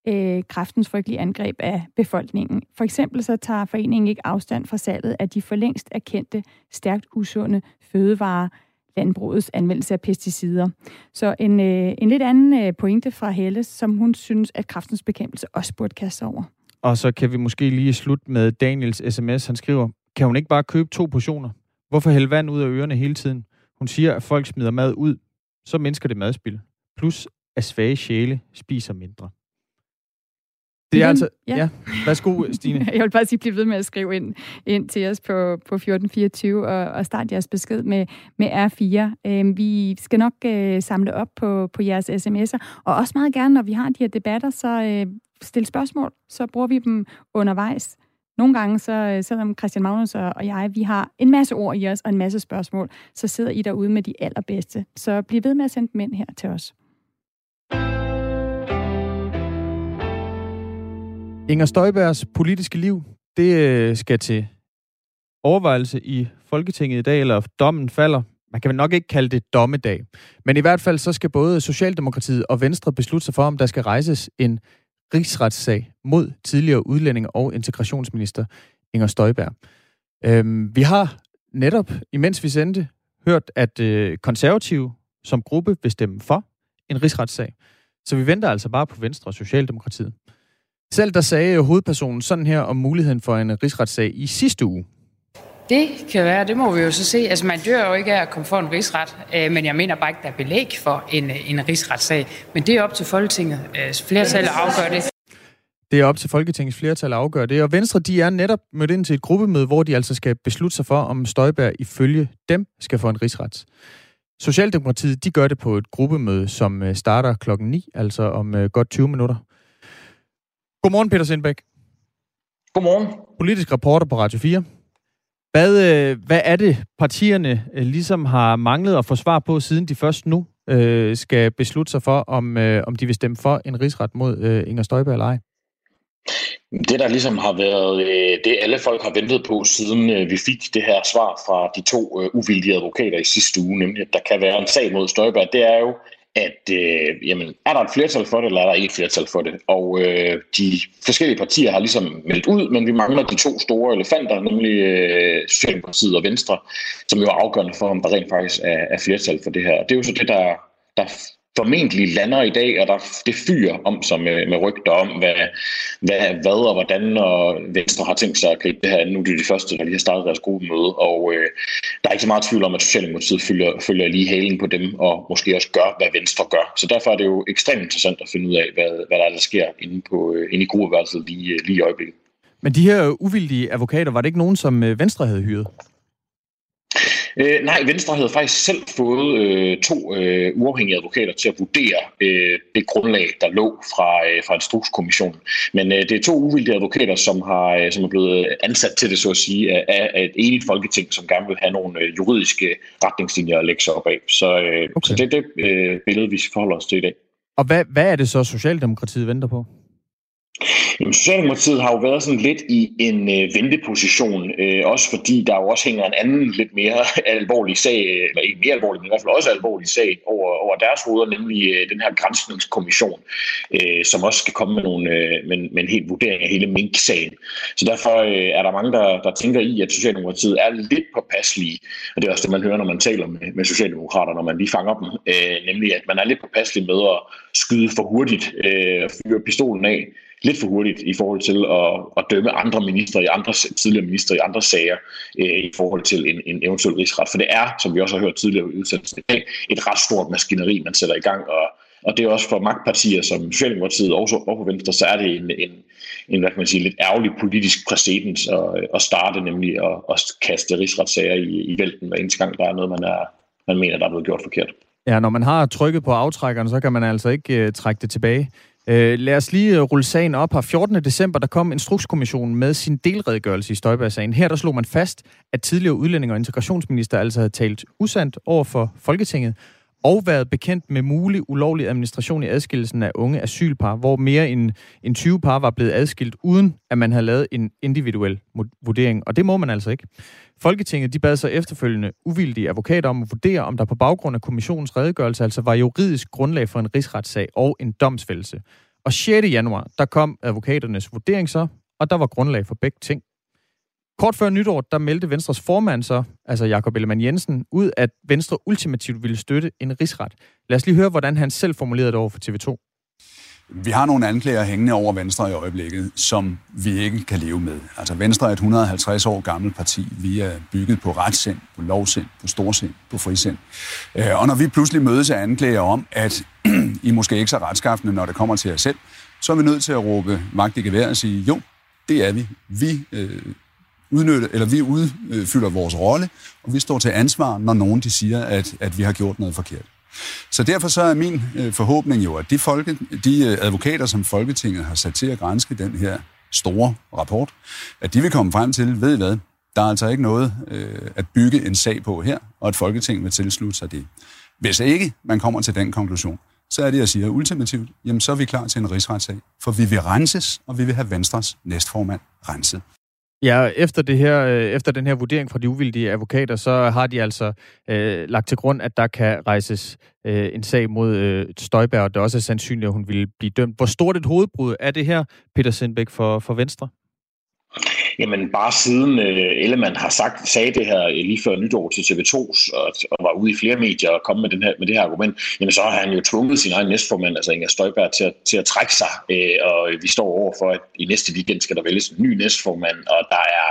Speaker 1: øh, kræftens frygtelige angreb af befolkningen. For eksempel så tager foreningen ikke afstand fra salget af de for længst erkendte, stærkt usunde fødevarer, landbrugets anvendelse af pesticider. Så en, øh, en lidt anden øh, pointe fra Helle, som hun synes, at kraftens bekæmpelse også burde kaste over.
Speaker 2: Og så kan vi måske lige slutte med Daniels sms. Han skriver, kan hun ikke bare købe to portioner? Hvorfor hælde vand ud af ørerne hele tiden? Hun siger, at folk smider mad ud, så mindsker det madspil. Plus, at svage sjæle spiser mindre. Det er altså... Ja. ja. Værsgo, Stine.
Speaker 1: Jeg vil bare sige, bliv ved med at skrive ind, ind til os på, på 1424 og, og start jeres besked med, med R4. Øh, vi skal nok øh, samle op på, på jeres sms'er, og også meget gerne, når vi har de her debatter, så øh, stille spørgsmål, så bruger vi dem undervejs. Nogle gange, så øh, selvom Christian Magnus og jeg, vi har en masse ord i os og en masse spørgsmål, så sidder I derude med de allerbedste. Så bliv ved med at sende dem ind her til os.
Speaker 2: Inger Støjbergs politiske liv, det øh, skal til overvejelse i Folketinget i dag, eller dommen falder. Man kan vel nok ikke kalde det dommedag. Men i hvert fald så skal både Socialdemokratiet og Venstre beslutte sig for, om der skal rejses en rigsretssag mod tidligere udlænding og integrationsminister Inger Støjberg. Øhm, vi har netop, imens vi sendte, hørt, at øh, konservative som gruppe vil stemme for en rigsretssag. Så vi venter altså bare på Venstre og Socialdemokratiet. Selv der sagde hovedpersonen sådan her om muligheden for en rigsretssag i sidste uge.
Speaker 11: Det kan være, det må vi jo så se. Altså, man dør jo ikke af at komme for en rigsret, øh, men jeg mener bare ikke, der er belæg for en, en rigsretssag. Men det er op til Folketinget. Øh, flertallet afgør det.
Speaker 2: Det er op til Folketingets flertal at afgøre det. Og Venstre, de er netop mødt ind til et gruppemøde, hvor de altså skal beslutte sig for, om Støjberg ifølge dem skal få en rigsret. Socialdemokratiet, de gør det på et gruppemøde, som øh, starter klokken 9, altså om godt 20 minutter. Godmorgen, Peter Sindbæk.
Speaker 12: Godmorgen.
Speaker 2: Politisk reporter på Radio 4. Hvad, øh, hvad er det, partierne øh, ligesom har manglet at få svar på, siden de først nu øh, skal beslutte sig for, om, øh, om de vil stemme for en rigsret mod øh, Inger Støjberg eller ej?
Speaker 12: Det, der ligesom har været øh, det, alle folk har ventet på, siden øh, vi fik det her svar fra de to øh, uvildige advokater i sidste uge, nemlig at der kan være en sag mod Støjberg, det er jo, at øh, jamen, er der et flertal for det, eller er der ikke et flertal for det? Og øh, de forskellige partier har ligesom meldt ud, men vi mangler de to store elefanter, nemlig øh, Socialdemokratiet og Venstre, som jo er afgørende for, om der rent faktisk er, er flertal for det her. Og det er jo så det, der, der formentlig lander i dag, og der det fyrer om sig med, med rygter om, hvad, hvad, hvad og hvordan og Venstre har tænkt sig at gribe det her. Nu er det de første, der lige har startet deres gruppemøde, og øh, der er ikke så meget tvivl om, at Socialdemokratiet følger, følger lige halen på dem, og måske også gør, hvad Venstre gør. Så derfor er det jo ekstremt interessant at finde ud af, hvad, hvad der, er, der sker inde, på, øh, inde i gruppeværelset lige, øh, lige i øjeblikket.
Speaker 2: Men de her uvildige advokater, var det ikke nogen, som øh, Venstre havde hyret?
Speaker 12: Øh, nej, Venstre havde faktisk selv fået øh, to øh, uafhængige advokater til at vurdere øh, det grundlag, der lå fra, øh, fra instrukskommissionen. Men øh, det er to uvildige advokater, som, har, øh, som er blevet ansat til det, så at sige, af, af et enigt folketing, som gerne vil have nogle øh, juridiske retningslinjer at lægge sig op af. Så, øh, okay. så det er det øh, billede, vi forholder os til i dag.
Speaker 2: Og hvad, hvad er det så, Socialdemokratiet venter på?
Speaker 12: Jamen, Socialdemokratiet har jo været sådan lidt i en øh, venteposition, øh, også fordi der jo også hænger en anden lidt mere alvorlig sag, eller ikke mere alvorlig, men i hvert fald også alvorlig sag over, over deres hoveder, nemlig øh, den her grænsningskommission, øh, som også skal komme med, nogle, øh, med, med en helt vurdering af hele Mink-sagen. Så derfor øh, er der mange, der, der tænker i, at Socialdemokratiet er lidt påpasselige, og det er også det, man hører, når man taler med, med Socialdemokrater, når man lige fanger dem, øh, nemlig at man er lidt påpasselig med at skyde for hurtigt øh, fyre pistolen af, lidt for hurtigt i forhold til at, at dømme andre ministre i andre tidligere ministre i andre sager øh, i forhold til en, en eventuel rigsret. For det er, som vi også har hørt tidligere i udsendelsen i dag, et ret stort maskineri, man sætter i gang, og, og det er også for magtpartier som Socialdemokratiet og også og på Venstre, så er det en, en, en hvad kan man sige, lidt ærgerlig politisk præcedens at, at starte, nemlig at, at kaste rigsretssager i, i vælten hver eneste gang, der er noget, man, er, man mener, der er blevet gjort forkert.
Speaker 2: Ja, når man har trykket på aftrækkeren, så kan man altså ikke øh, trække det tilbage. Øh, lad os lige øh, rulle sagen op her. 14. december, der kom Instrukskommissionen med sin delredegørelse i Støjberg-sagen. Her der slog man fast, at tidligere udlænding- og integrationsminister altså havde talt usandt over for Folketinget, og været bekendt med mulig ulovlig administration i adskillelsen af unge asylpar, hvor mere end, end 20 par var blevet adskilt, uden at man havde lavet en individuel vurdering. Og det må man altså ikke. Folketinget de bad så efterfølgende uvildige advokater om at vurdere, om der på baggrund af kommissionens redegørelse altså var juridisk grundlag for en rigsretssag og en domsfældelse. Og 6. januar, der kom advokaternes vurdering så, og der var grundlag for begge ting. Kort før nytår, der meldte Venstres formand så, altså Jakob Ellemann Jensen, ud, at Venstre ultimativt ville støtte en rigsret. Lad os lige høre, hvordan han selv formulerede det over for TV2.
Speaker 13: Vi har nogle anklager hængende over Venstre i øjeblikket, som vi ikke kan leve med. Altså Venstre er et 150 år gammelt parti. Vi er bygget på retssind, på lovsind, på storsind, på frisind. Øh, og når vi pludselig mødes af anklager om, at I måske ikke så retskaffende, når det kommer til jer selv, så er vi nødt til at råbe magt i gevær og sige, jo, det er vi. Vi øh, udnytte, eller vi udfylder vores rolle, og vi står til ansvar, når nogen de siger, at, at vi har gjort noget forkert. Så derfor så er min øh, forhåbning jo, at de, folke, de øh, advokater, som Folketinget har sat til at grænske den her store rapport, at de vil komme frem til, ved I hvad, der er altså ikke noget øh, at bygge en sag på her, og at Folketinget vil tilslutte sig det. Hvis ikke man kommer til den konklusion, så er det, jeg siger ultimativt, jamen så er vi klar til en rigsretssag, for vi vil renses, og vi vil have Venstres næstformand renset.
Speaker 2: Ja, efter, det her, øh, efter den her vurdering fra de uvildige advokater, så har de altså øh, lagt til grund, at der kan rejses øh, en sag mod øh, Støjberg, og det er også sandsynligt, at hun vil blive dømt. Hvor stort et hovedbrud er det her, Peter Sindbæk, for, for Venstre?
Speaker 12: Jamen bare siden øh, Ellemann har sagt, sagde det her øh, lige før nytår til TV2 og, og var ude i flere medier og kom med, den her, med det her argument, jamen så har han jo tvunget sin egen næstformand, altså Inger Støjberg, til at, til at trække sig. Øh, og vi står over for, at i næste weekend skal der vælges en ny næstformand, og der er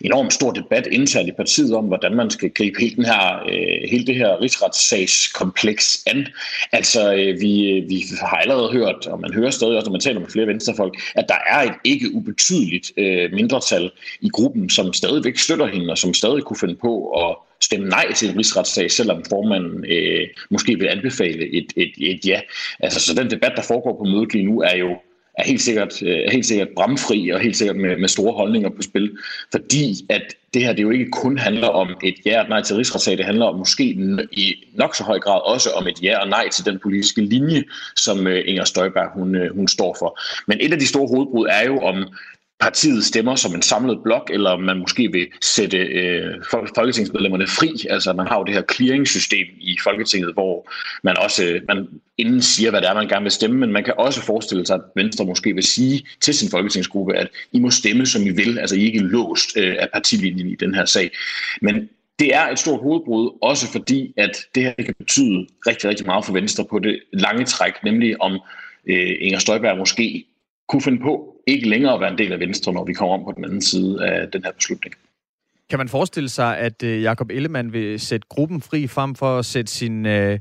Speaker 12: enormt stor debat internt i partiet om, hvordan man skal gribe hele, den her, øh, hele det her rigsretssagskompleks an. Altså øh, vi, øh, vi har allerede hørt, og man hører stadig også, når man taler med flere venstrefolk, at der er et ikke ubetydeligt øh, mindretal flertal i gruppen, som stadigvæk støtter hende, og som stadig kunne finde på at stemme nej til en rigsretssag, selvom formanden øh, måske vil anbefale et, et, et ja. Altså, så den debat, der foregår på mødet lige nu, er jo er helt sikkert, er helt sikkert bramfri og helt sikkert med, med store holdninger på spil. Fordi at det her det jo ikke kun handler om et ja og nej til rigsretssag, det handler om måske i nok så høj grad også om et ja og nej til den politiske linje, som øh, Inger Støjberg hun, øh, hun står for. Men et af de store hovedbrud er jo om partiet stemmer som en samlet blok, eller man måske vil sætte øh, folketingsmedlemmerne fri. Altså man har jo det her clearing-system i Folketinget, hvor man også øh, man inden siger, hvad det er, man gerne vil stemme, men man kan også forestille sig, at Venstre måske vil sige til sin folketingsgruppe, at I må stemme, som I vil, altså I er ikke låst øh, af partilinjen i den her sag. Men det er et stort hovedbrud, også fordi, at det her kan betyde rigtig, rigtig meget for Venstre på det lange træk, nemlig om øh, Inger Støjberg måske kunne finde på ikke længere at være en del af Venstre, når vi kommer om på den anden side af den her beslutning.
Speaker 2: Kan man forestille sig, at øh, Jakob Ellemann vil sætte gruppen fri frem for at sætte sin... Øh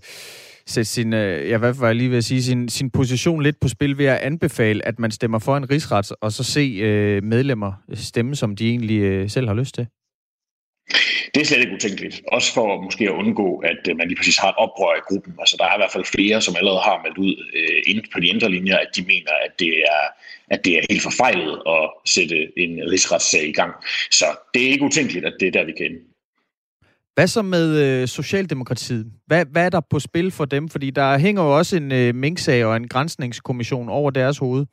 Speaker 2: sætte sin, øh, ja, hvad var jeg lige ved at sige, sin, sin position lidt på spil ved at anbefale, at man stemmer for en rigsret, og så se øh, medlemmer stemme, som de egentlig øh, selv har lyst til?
Speaker 12: Det er slet ikke utænkeligt. Også for måske at undgå, at øh, man lige præcis har et oprør i gruppen. Altså, der er i hvert fald flere, som allerede har meldt ud øh, på de indre linjer, at de mener, at det er, at det er helt forfejlet at sætte en rigsretssag i gang. Så det er ikke utænkeligt, at det er der, vi kan ende.
Speaker 2: Hvad så med øh, Socialdemokratiet? Hvad, hvad er der på spil for dem? Fordi der hænger jo også en øh, minksag og en grænsningskommission over deres hoved.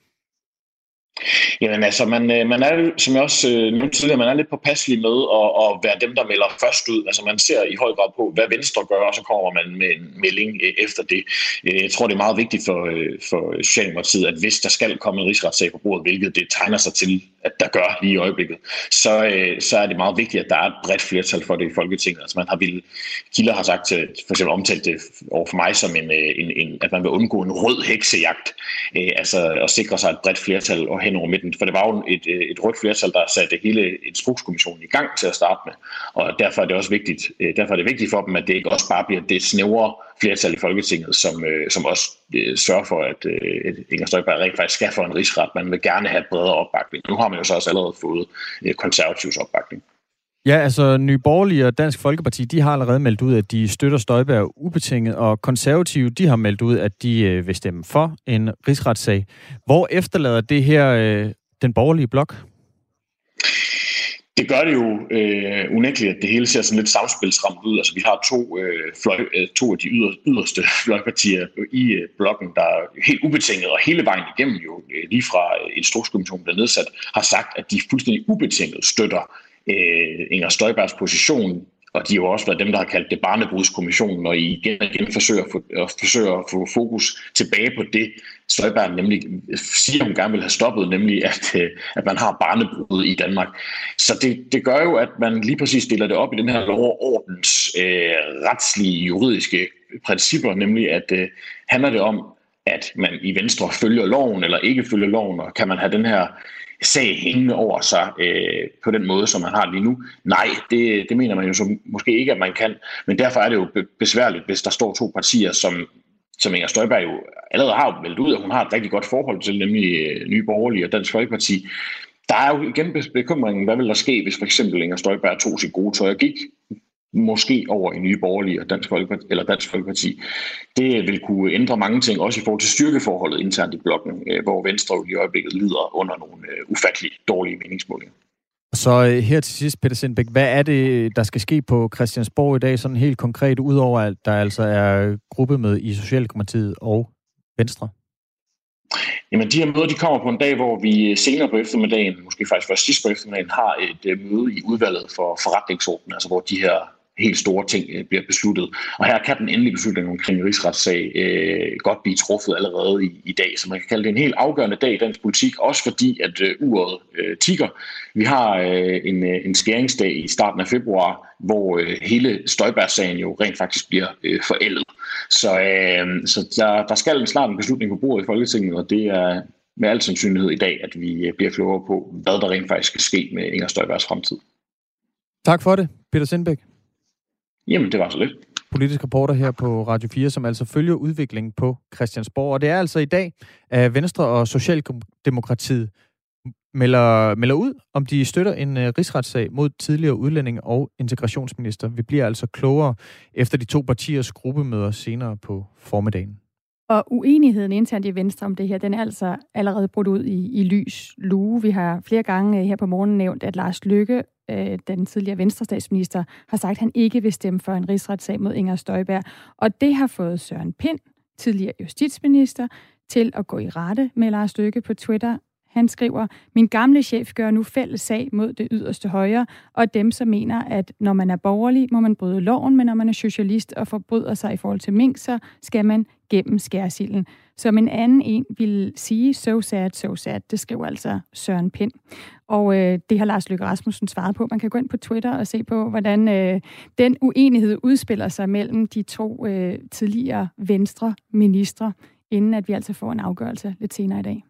Speaker 12: Jamen altså, man, øh, man er, som jeg også øh, nævnte tidligere, man er lidt påpasselig med at, at være dem, der melder først ud. Altså man ser i høj grad på, hvad Venstre gør, og så kommer man med en melding øh, efter det. Øh, jeg tror, det er meget vigtigt for, øh, for Socialdemokratiet, at hvis der skal komme en rigsretssag på bordet, hvilket det tegner sig til, at der gør lige i øjeblikket, så, så er det meget vigtigt, at der er et bredt flertal for det i Folketinget. Altså man har vil, Kilder har sagt, for eksempel omtalt det over for mig som en, en, en, at man vil undgå en rød heksejagt, altså at sikre sig et bredt flertal og hen over midten. For det var jo et, øh, et rødt flertal, der satte hele instrukskommissionen i gang til at starte med. Og derfor er det også vigtigt, øh, derfor er det vigtigt for dem, at det ikke også bare bliver det snævre flertal i Folketinget, som, øh, som også sørger for, at, at Inger Støjberg rent faktisk skal få en rigsret. Man vil gerne have bredere opbakning. Nu har man jo så også allerede fået konservativs opbakning.
Speaker 2: Ja, altså Nye Borgerlige og Dansk Folkeparti, de har allerede meldt ud, at de støtter Støjberg ubetinget, og konservative, de har meldt ud, at de øh, vil stemme for en rigsretssag. Hvor efterlader det her øh, den borgerlige blok?
Speaker 12: Det gør det jo øh, unægteligt, at det hele ser sådan lidt samspilsramt ud. Altså, vi har to, øh, fløj, øh, to af de yder, yderste fløjpartier i øh, blokken, der helt ubetinget og hele vejen igennem jo, øh, lige fra øh, Instrukskommissionen blev nedsat, har sagt, at de fuldstændig ubetinget støtter øh, Inger Støjbergs position, og de har jo også været dem, der har kaldt det barnebrudskommissionen, og igen og igen forsøger at, få, at forsøger at få fokus tilbage på det, Støjberg nemlig siger, hun gerne vil have stoppet, nemlig at, øh, at man har barnebrud i Danmark. Så det, det gør jo, at man lige præcis stiller det op i den her lovordens øh, retslige juridiske principper, nemlig at øh, handler det om, at man i Venstre følger loven eller ikke følger loven, og kan man have den her sag hængende over sig øh, på den måde, som man har lige nu. Nej, det, det mener man jo så måske ikke, at man kan. Men derfor er det jo besværligt, hvis der står to partier, som, som Inger Støjberg jo allerede har meldt ud, at hun har et rigtig godt forhold til, nemlig øh, Nye Borgerlige og Dansk Folkeparti. Der er jo igen bekymringen, hvad vil der ske, hvis for eksempel Inger Støjberg tog sit gode tøj og gik måske over i Nye Borgerlige og Dansk Folkeparti, eller Dansk Folkeparti. Det vil kunne ændre mange ting, også i forhold til styrkeforholdet internt i blokken, øh, hvor Venstre jo i øjeblikket lider under nogle øh, ufatteligt dårlige meningsmålinger.
Speaker 2: Så øh, her til sidst, Peter Sindbæk, hvad er det, der skal ske på Christiansborg i dag, sådan helt konkret, udover at der altså er gruppe med i Socialdemokratiet og Venstre?
Speaker 12: Jamen, de her møder, de kommer på en dag, hvor vi senere på eftermiddagen, måske faktisk først sidst på eftermiddagen, har et møde i udvalget for forretningsordenen, altså hvor de her helt store ting øh, bliver besluttet. Og her kan den endelige beslutning omkring rigsretssag øh, godt blive truffet allerede i, i dag. Så man kan kalde det en helt afgørende dag i dansk politik, også fordi at øh, uret øh, tigger. Vi har øh, en, øh, en skæringsdag i starten af februar, hvor øh, hele Støjberg-sagen jo rent faktisk bliver øh, forældet. Så, øh, så der, der skal snart en beslutning på bordet i Folketinget, og det er med al sandsynlighed i dag, at vi øh, bliver klogere på, hvad der rent faktisk skal ske med Inger Støjbergs fremtid.
Speaker 2: Tak for det, Peter Sindbæk.
Speaker 12: Jamen, det var så lidt.
Speaker 2: Politisk reporter her på Radio 4, som altså følger udviklingen på Christiansborg. Og det er altså i dag, at Venstre og Socialdemokratiet melder, melder ud, om de støtter en uh, rigsretssag mod tidligere udlænding og integrationsminister. Vi bliver altså klogere efter de to partiers gruppemøder senere på formiddagen.
Speaker 1: Og uenigheden internt i Venstre om det her, den er altså allerede brudt ud i, i lys lue. Vi har flere gange øh, her på morgenen nævnt, at Lars Lykke øh, den tidligere venstrestatsminister, har sagt, at han ikke vil stemme for en rigsretssag mod Inger Støjberg. Og det har fået Søren Pind, tidligere justitsminister, til at gå i rette med Lars Lykke på Twitter. Han skriver, min gamle chef gør nu fælles sag mod det yderste højre, og dem, som mener, at når man er borgerlig, må man bryde loven, men når man er socialist og forbryder sig i forhold til mink, så skal man gennem skærsilden. Som en anden en vil sige, so sad, so sad. Det skriver altså Søren Pind. Og øh, det har Lars Løkke Rasmussen svaret på. Man kan gå ind på Twitter og se på, hvordan øh, den uenighed udspiller sig mellem de to øh, tidligere venstre ministre, inden at vi altså får en afgørelse lidt senere i dag.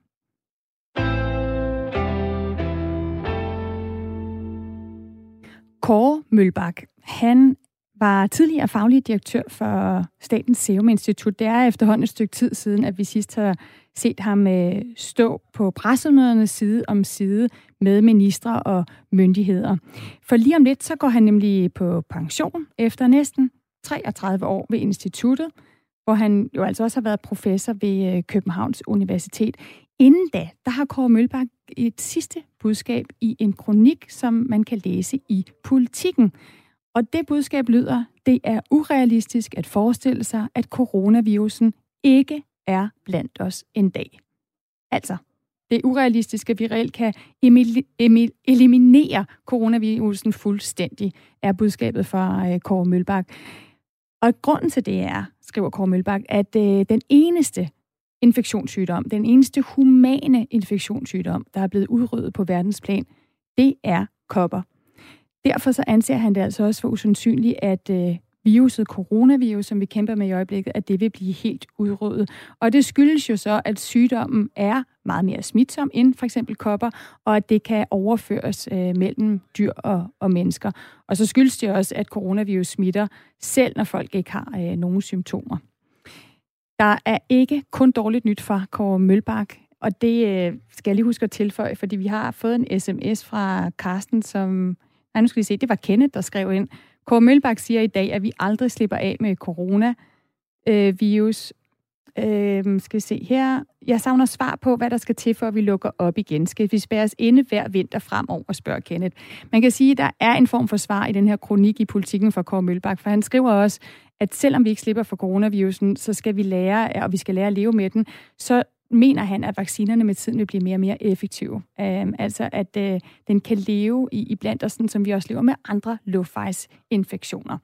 Speaker 1: Kåre Mølbak, han var tidligere faglig direktør for Statens Serum Institut. Det er efterhånden et stykke tid siden, at vi sidst har set ham øh, stå på pressemødernes side om side med ministre og myndigheder. For lige om lidt, så går han nemlig på pension efter næsten 33 år ved instituttet, hvor han jo altså også har været professor ved øh, Københavns Universitet. Inden da, der har Kåre Mølbak et sidste budskab i en kronik, som man kan læse i Politikken. Og det budskab lyder, det er urealistisk at forestille sig, at coronavirusen ikke er blandt os en dag. Altså, det er urealistisk, at vi reelt kan eliminere coronavirusen fuldstændig, er budskabet fra øh, Kåre Mølbak. Og grunden til det er, skriver Kåre Mølbak, at øh, den eneste infektionssygdom, den eneste humane infektionssygdom, der er blevet udryddet på verdensplan, det er kopper. Derfor så anser han det altså også for usandsynligt, at øh, viruset, coronavirus, som vi kæmper med i øjeblikket, at det vil blive helt udryddet. Og det skyldes jo så, at sygdommen er meget mere smitsom end for eksempel kopper, og at det kan overføres øh, mellem dyr og, og mennesker. Og så skyldes det også, at coronavirus smitter, selv når folk ikke har øh, nogen symptomer. Der er ikke kun dårligt nyt fra Kåre Mølbak, og det øh, skal jeg lige huske at tilføje, fordi vi har fået en sms fra Karsten, som... Nej, nu skal vi se, det var Kenneth, der skrev ind. Kåre Mølbak siger i dag, at vi aldrig slipper af med coronavirus. Øh, øh, skal vi se her. Jeg savner svar på, hvad der skal til, for at vi lukker op igen. Skal vi spære os inde hver vinter fremover, spørger Kenneth. Man kan sige, at der er en form for svar i den her kronik i politikken fra Kåre Mølbak, for han skriver også, at selvom vi ikke slipper for coronavirusen, så skal vi lære, og vi skal lære at leve med den, så mener han, at vaccinerne med tiden vil blive mere og mere effektive. Um, altså, at uh, den kan leve i, i blandt os, sådan, som vi også lever med andre luftvejsinfektioner.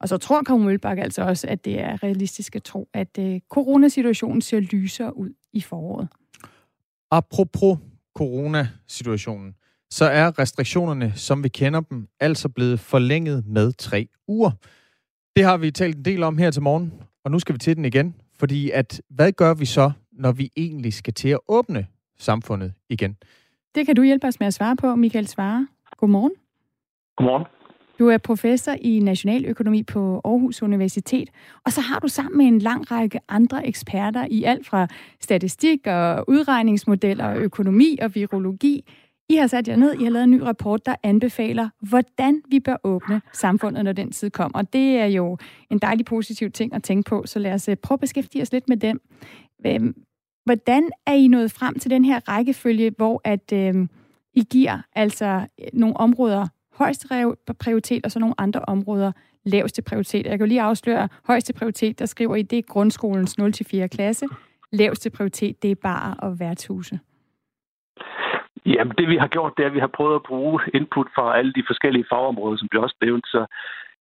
Speaker 1: Og så tror Kåre Mølbak altså også, at det er realistisk at tro, at uh, coronasituationen ser lysere ud i foråret.
Speaker 2: Apropos coronasituationen, så er restriktionerne, som vi kender dem, altså blevet forlænget med tre uger. Det har vi talt en del om her til morgen, og nu skal vi til den igen. Fordi at, hvad gør vi så, når vi egentlig skal til at åbne samfundet igen?
Speaker 1: Det kan du hjælpe os med at svare på, Michael Svare. Godmorgen.
Speaker 14: Godmorgen.
Speaker 1: Du er professor i nationaløkonomi på Aarhus Universitet, og så har du sammen med en lang række andre eksperter i alt fra statistik og udregningsmodeller og økonomi og virologi i har sat jer ned, I har lavet en ny rapport, der anbefaler, hvordan vi bør åbne samfundet, når den tid kommer. Det er jo en dejlig positiv ting at tænke på, så lad os øh, prøve at beskæftige os lidt med den. Øhm, hvordan er I nået frem til den her rækkefølge, hvor at øh, I giver altså øh, nogle områder højeste prioritet, og så nogle andre områder laveste prioritet? Jeg kan jo lige afsløre, højeste prioritet, der skriver I, det er grundskolens 0-4. klasse. Laveste prioritet, det er bare og værtshuse.
Speaker 14: Jamen, det vi har gjort, det er, at vi har prøvet at bruge input fra alle de forskellige fagområder, som bliver også nævnt. Så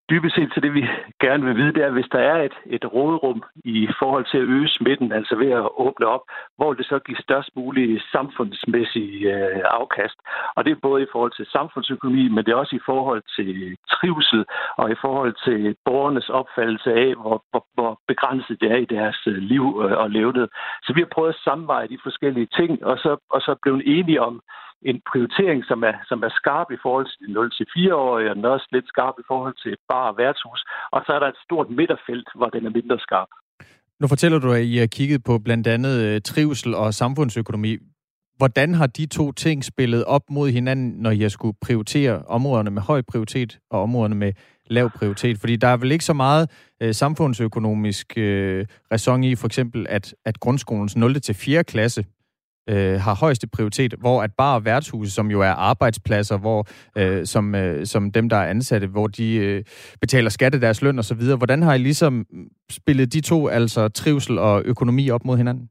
Speaker 14: dybest set til det, vi gerne vil vide, det er, hvis der er et, et råderum i forhold til at øge smitten, altså ved at åbne op, hvor det så giver størst mulig samfundsmæssige øh, afkast. Og det er både i forhold til samfundsøkonomi, men det er også i forhold til trivsel og i forhold til borgernes opfattelse af, hvor, hvor, hvor begrænset det er i deres øh, liv øh, og levnet. Så vi har prøvet at samveje de forskellige ting, og så, og så blevet enige om, en prioritering, som er, som er skarp i forhold til de 0-4-årige, og den er også lidt skarp i forhold til bar og værtshus. Og så er der et stort midterfelt, hvor den er mindre skarp.
Speaker 2: Nu fortæller du, at I har kigget på blandt andet øh, trivsel og samfundsøkonomi. Hvordan har de to ting spillet op mod hinanden, når I har skulle prioritere områderne med høj prioritet og områderne med lav prioritet? Fordi der er vel ikke så meget øh, samfundsøkonomisk øh, ræson i, for eksempel, at, at grundskolens 0. til 4. klasse øh, har højeste prioritet, hvor at bare værtshuse, som jo er arbejdspladser, hvor øh, som, øh, som dem, der er ansatte, hvor de øh, betaler skatte deres løn osv., hvordan har I ligesom spillet de to, altså trivsel og økonomi, op mod hinanden?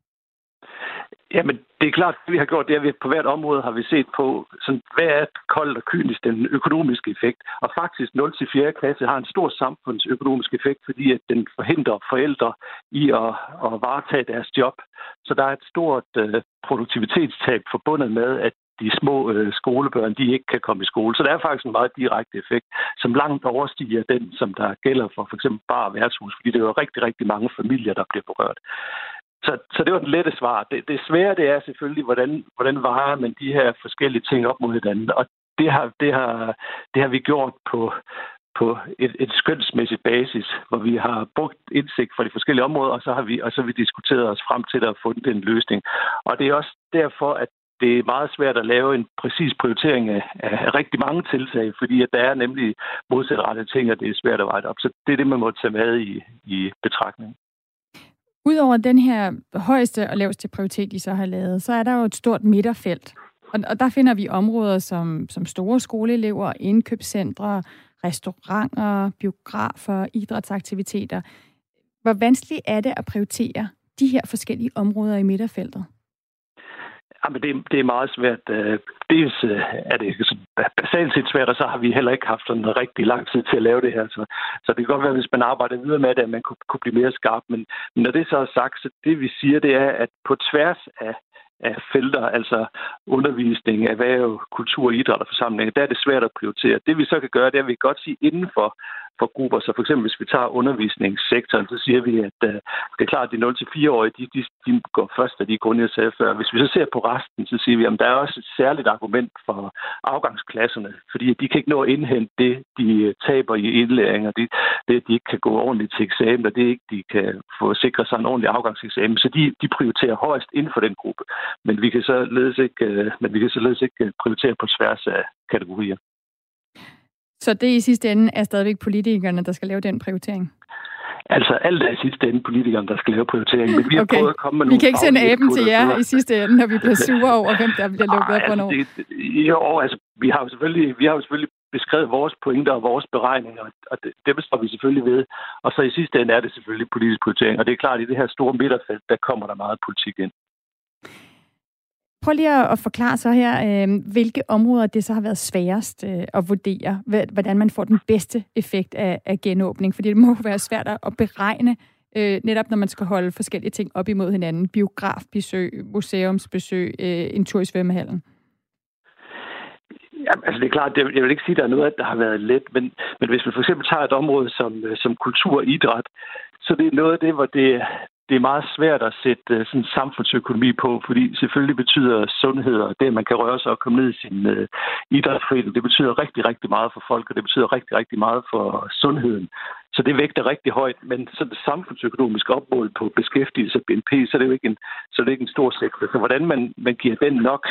Speaker 14: Jamen, det er klart, at vi har gjort det, at vi på hvert område har vi set på, sådan, hvad er koldt og kynisk den økonomiske effekt. Og faktisk 0-4. klasse har en stor samfundsøkonomisk effekt, fordi at den forhindrer forældre i at, at varetage deres job. Så der er et stort øh, produktivitetstab forbundet med, at de små øh, skolebørn, de ikke kan komme i skole. Så der er faktisk en meget direkte effekt, som langt overstiger den, som der gælder for for eksempel bare værtshus, fordi det er jo rigtig, rigtig mange familier, der bliver berørt. Så, så det var den lette svar. Det, det svære det er selvfølgelig, hvordan, hvordan varer man de her forskellige ting op mod hinanden. Og det har, det har, det har vi gjort på, på et, et skønsmæssigt basis, hvor vi har brugt indsigt fra de forskellige områder, og så har vi, og så har vi diskuteret os frem til at få den løsning. Og det er også derfor, at det er meget svært at lave en præcis prioritering af, af rigtig mange tiltag, fordi at der er nemlig modsatrettede ting, og det er svært at veje op. Så det er det, man må tage med i, i betragtning.
Speaker 1: Udover den her højeste og laveste prioritet, I så har lavet, så er der jo et stort midterfelt. Og, og der finder vi områder som, som store skoleelever, indkøbscentre, restauranter, biografer, idrætsaktiviteter. Hvor vanskeligt er det at prioritere de her forskellige områder i midterfeltet?
Speaker 14: Jamen, det, det er meget svært. Øh, dels øh, er det basalt set svært, og så har vi heller ikke haft sådan rigtig lang tid til at lave det her. Så, så det kan godt være, hvis man arbejder videre med det, at man kunne, kunne blive mere skarp. Men, men når det så er sagt, så det vi siger, det er, at på tværs af af felter, altså undervisning, erhverv, kultur, idræt og forsamlinger, der er det svært at prioritere. Det vi så kan gøre, det er, at vi kan godt sige inden for for grupper. Så for eksempel, hvis vi tager undervisningssektoren, så siger vi, at øh, det er klart, at de 0-4-årige, de, de, de går først af de grunde, jeg sagde før. Hvis vi så ser på resten, så siger vi, at der er også et særligt argument for afgangsklasserne, fordi de kan ikke nå at indhente det, de øh, taber i indlæring, og det, det, de ikke kan gå ordentligt til eksamen, og det ikke, de kan få sikret sig en ordentlig afgangseksamen. Så de, de prioriterer højst inden for den gruppe. Men vi kan så ledes ikke, øh, men vi kan så ledes ikke prioritere på tværs af kategorier.
Speaker 1: Så det i sidste ende er stadigvæk politikerne, der skal lave den prioritering?
Speaker 14: Altså alt er i sidste ende politikerne, der skal lave prioritering. Men vi har okay. prøvet at komme med
Speaker 1: Vi kan ikke sende aben til jer i sidste ende, når vi bliver sure over, hvem der bliver lukket op hvornår. Altså,
Speaker 14: jo, altså, vi har jo selvfølgelig, vi har jo selvfølgelig beskrevet vores pointer og vores beregninger, og det, det står vi selvfølgelig ved. Og så i sidste ende er det selvfølgelig politisk prioritering. Og det er klart, at i det her store midterfelt, der kommer der meget politik ind.
Speaker 1: Prøv lige at forklare så her, øh, hvilke områder det så har været sværest øh, at vurdere, hvordan man får den bedste effekt af, af genåbning. Fordi det må være svært at beregne, øh, netop når man skal holde forskellige ting op imod hinanden. Biografbesøg, museumsbesøg, øh, en tur i svømmehallen.
Speaker 14: Ja, altså det er klart, jeg vil ikke sige, at der er noget, der har været let, men, men hvis man for eksempel tager et område som, øh, som kultur og idræt, så det er noget af det, hvor det, det er meget svært at sætte uh, sådan samfundsøkonomi på, fordi selvfølgelig betyder sundhed og det, at man kan røre sig og komme ned i sin øh, uh, idrætsforening, det betyder rigtig, rigtig meget for folk, og det betyder rigtig, rigtig meget for sundheden. Så det vægter rigtig højt, men så det samfundsøkonomiske opmål på beskæftigelse og BNP, så er det jo ikke en, så er det ikke en stor sektor. Så hvordan man, man giver den nok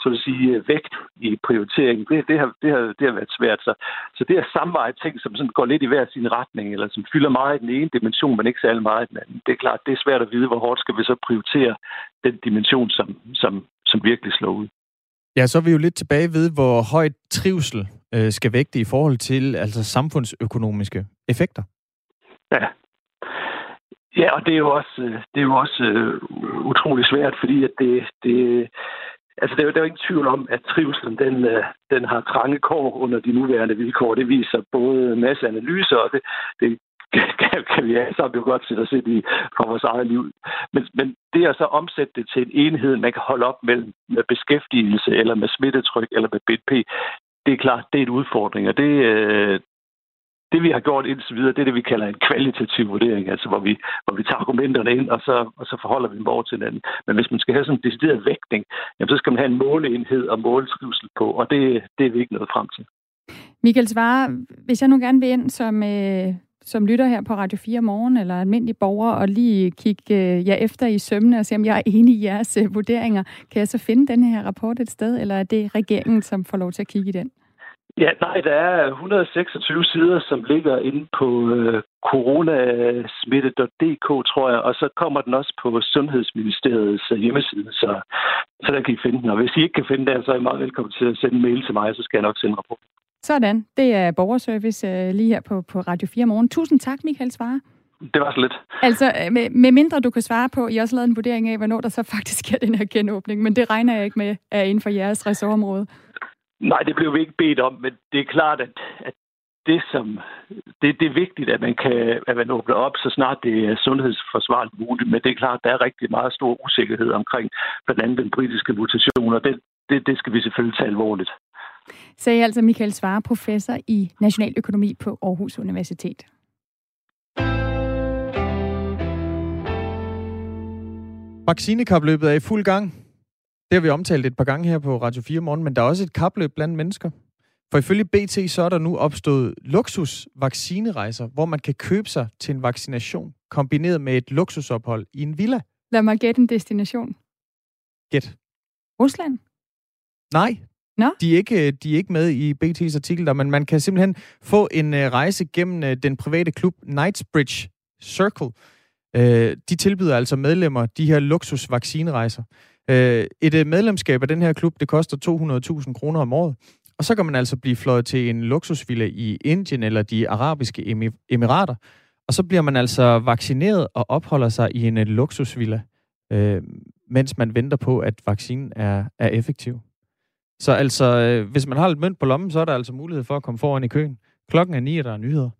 Speaker 14: så at sige, vægt i prioriteringen, det, det, har, det, har, det har været svært. Så, så det er samveje ting, som sådan går lidt i hver sin retning, eller som fylder meget i den ene dimension, men ikke særlig meget i den anden. Det er klart, det er svært at vide, hvor hårdt skal vi så prioritere den dimension, som, som, som virkelig slår ud.
Speaker 2: Ja, så er vi jo lidt tilbage ved, hvor højt trivsel øh, skal vægte i forhold til altså samfundsøkonomiske effekter.
Speaker 14: Ja. Ja, og det er jo også, øh, det er jo også uh, utrolig svært, fordi at det, det, Altså, der er, jo, der er jo ingen tvivl om, at trivselen den, øh, den har trange kår under de nuværende vilkår. Det viser både en masse analyser, og det, det kan, kan vi alle sammen jo godt sætte os ind i fra vores eget liv. Men, men det er så omsætte det til en enhed, man kan holde op mellem med beskæftigelse, eller med smittetryk, eller med BNP, det er klart, det er en udfordring, og det, øh, det, vi har gjort indtil videre, det er det, vi kalder en kvalitativ vurdering, altså hvor vi, hvor vi tager argumenterne ind, og så, og så forholder vi dem over til hinanden. Men hvis man skal have sådan en decideret vægtning, jamen, så skal man have en måleenhed og målskrivsel på, og det, det er vi ikke nået frem til.
Speaker 1: Michael Svare, hvis jeg nu gerne vil ind som, øh, som lytter her på Radio 4 morgen, eller almindelig borger, og lige kigge øh, jer efter i sømne og se, om jeg er enig i jeres øh, vurderinger, kan jeg så finde den her rapport et sted, eller er det regeringen, som får lov til at kigge i den?
Speaker 14: Ja, nej, der er 126 sider, som ligger inde på øh, coronasmitte.dk, tror jeg, og så kommer den også på Sundhedsministeriets øh, hjemmeside, så, så der kan I finde den. Og hvis I ikke kan finde den, så er I meget velkommen til at sende en mail til mig, så skal jeg nok sende rapport.
Speaker 1: Sådan. Det er borgerservice øh, lige her på, på Radio 4 morgen. Tusind tak, Michael Svare.
Speaker 14: Det var så lidt.
Speaker 1: Altså, øh, med, med mindre du kan svare på, I også lavet en vurdering af, hvornår der så faktisk er den her genåbning, men det regner jeg ikke med er inden for jeres ressortområde.
Speaker 14: Nej, det blev vi ikke bedt om, men det er klart, at, at det, som, det, det er vigtigt, at man, kan, at man åbner op, så snart det er sundhedsforsvarligt muligt. Men det er klart, at der er rigtig meget stor usikkerhed omkring blandt andet den britiske mutation, og det, det, det skal vi selvfølgelig tage alvorligt.
Speaker 1: Sagde altså Michael Svare, professor i nationaløkonomi på Aarhus Universitet.
Speaker 2: Vaccinekapløbet er i fuld gang. Det har vi omtalt et par gange her på Radio 4 morgen, men der er også et kapløb blandt mennesker. For ifølge BT, så er der nu opstået luksusvaccinerejser, hvor man kan købe sig til en vaccination, kombineret med et luksusophold i en villa.
Speaker 1: Lad mig gætte en destination.
Speaker 2: Gæt.
Speaker 1: Rusland?
Speaker 2: Nej,
Speaker 1: Nå?
Speaker 2: De, er ikke, de er ikke med i BT's artikel der, men man kan simpelthen få en uh, rejse gennem uh, den private klub Knightsbridge Circle. Uh, de tilbyder altså medlemmer de her luksusvaccinerejser. Øh, et øh, medlemskab af den her klub, det koster 200.000 kroner om året. Og så kan man altså blive fløjet til en luksusvilla i Indien eller de arabiske emirater. Og så bliver man altså vaccineret og opholder sig i en øh, luksusvilla, øh, mens man venter på, at vaccinen er, er effektiv. Så altså, øh, hvis man har lidt mønt på lommen, så er der altså mulighed for at komme foran i køen. Klokken er 9, og der er nyheder.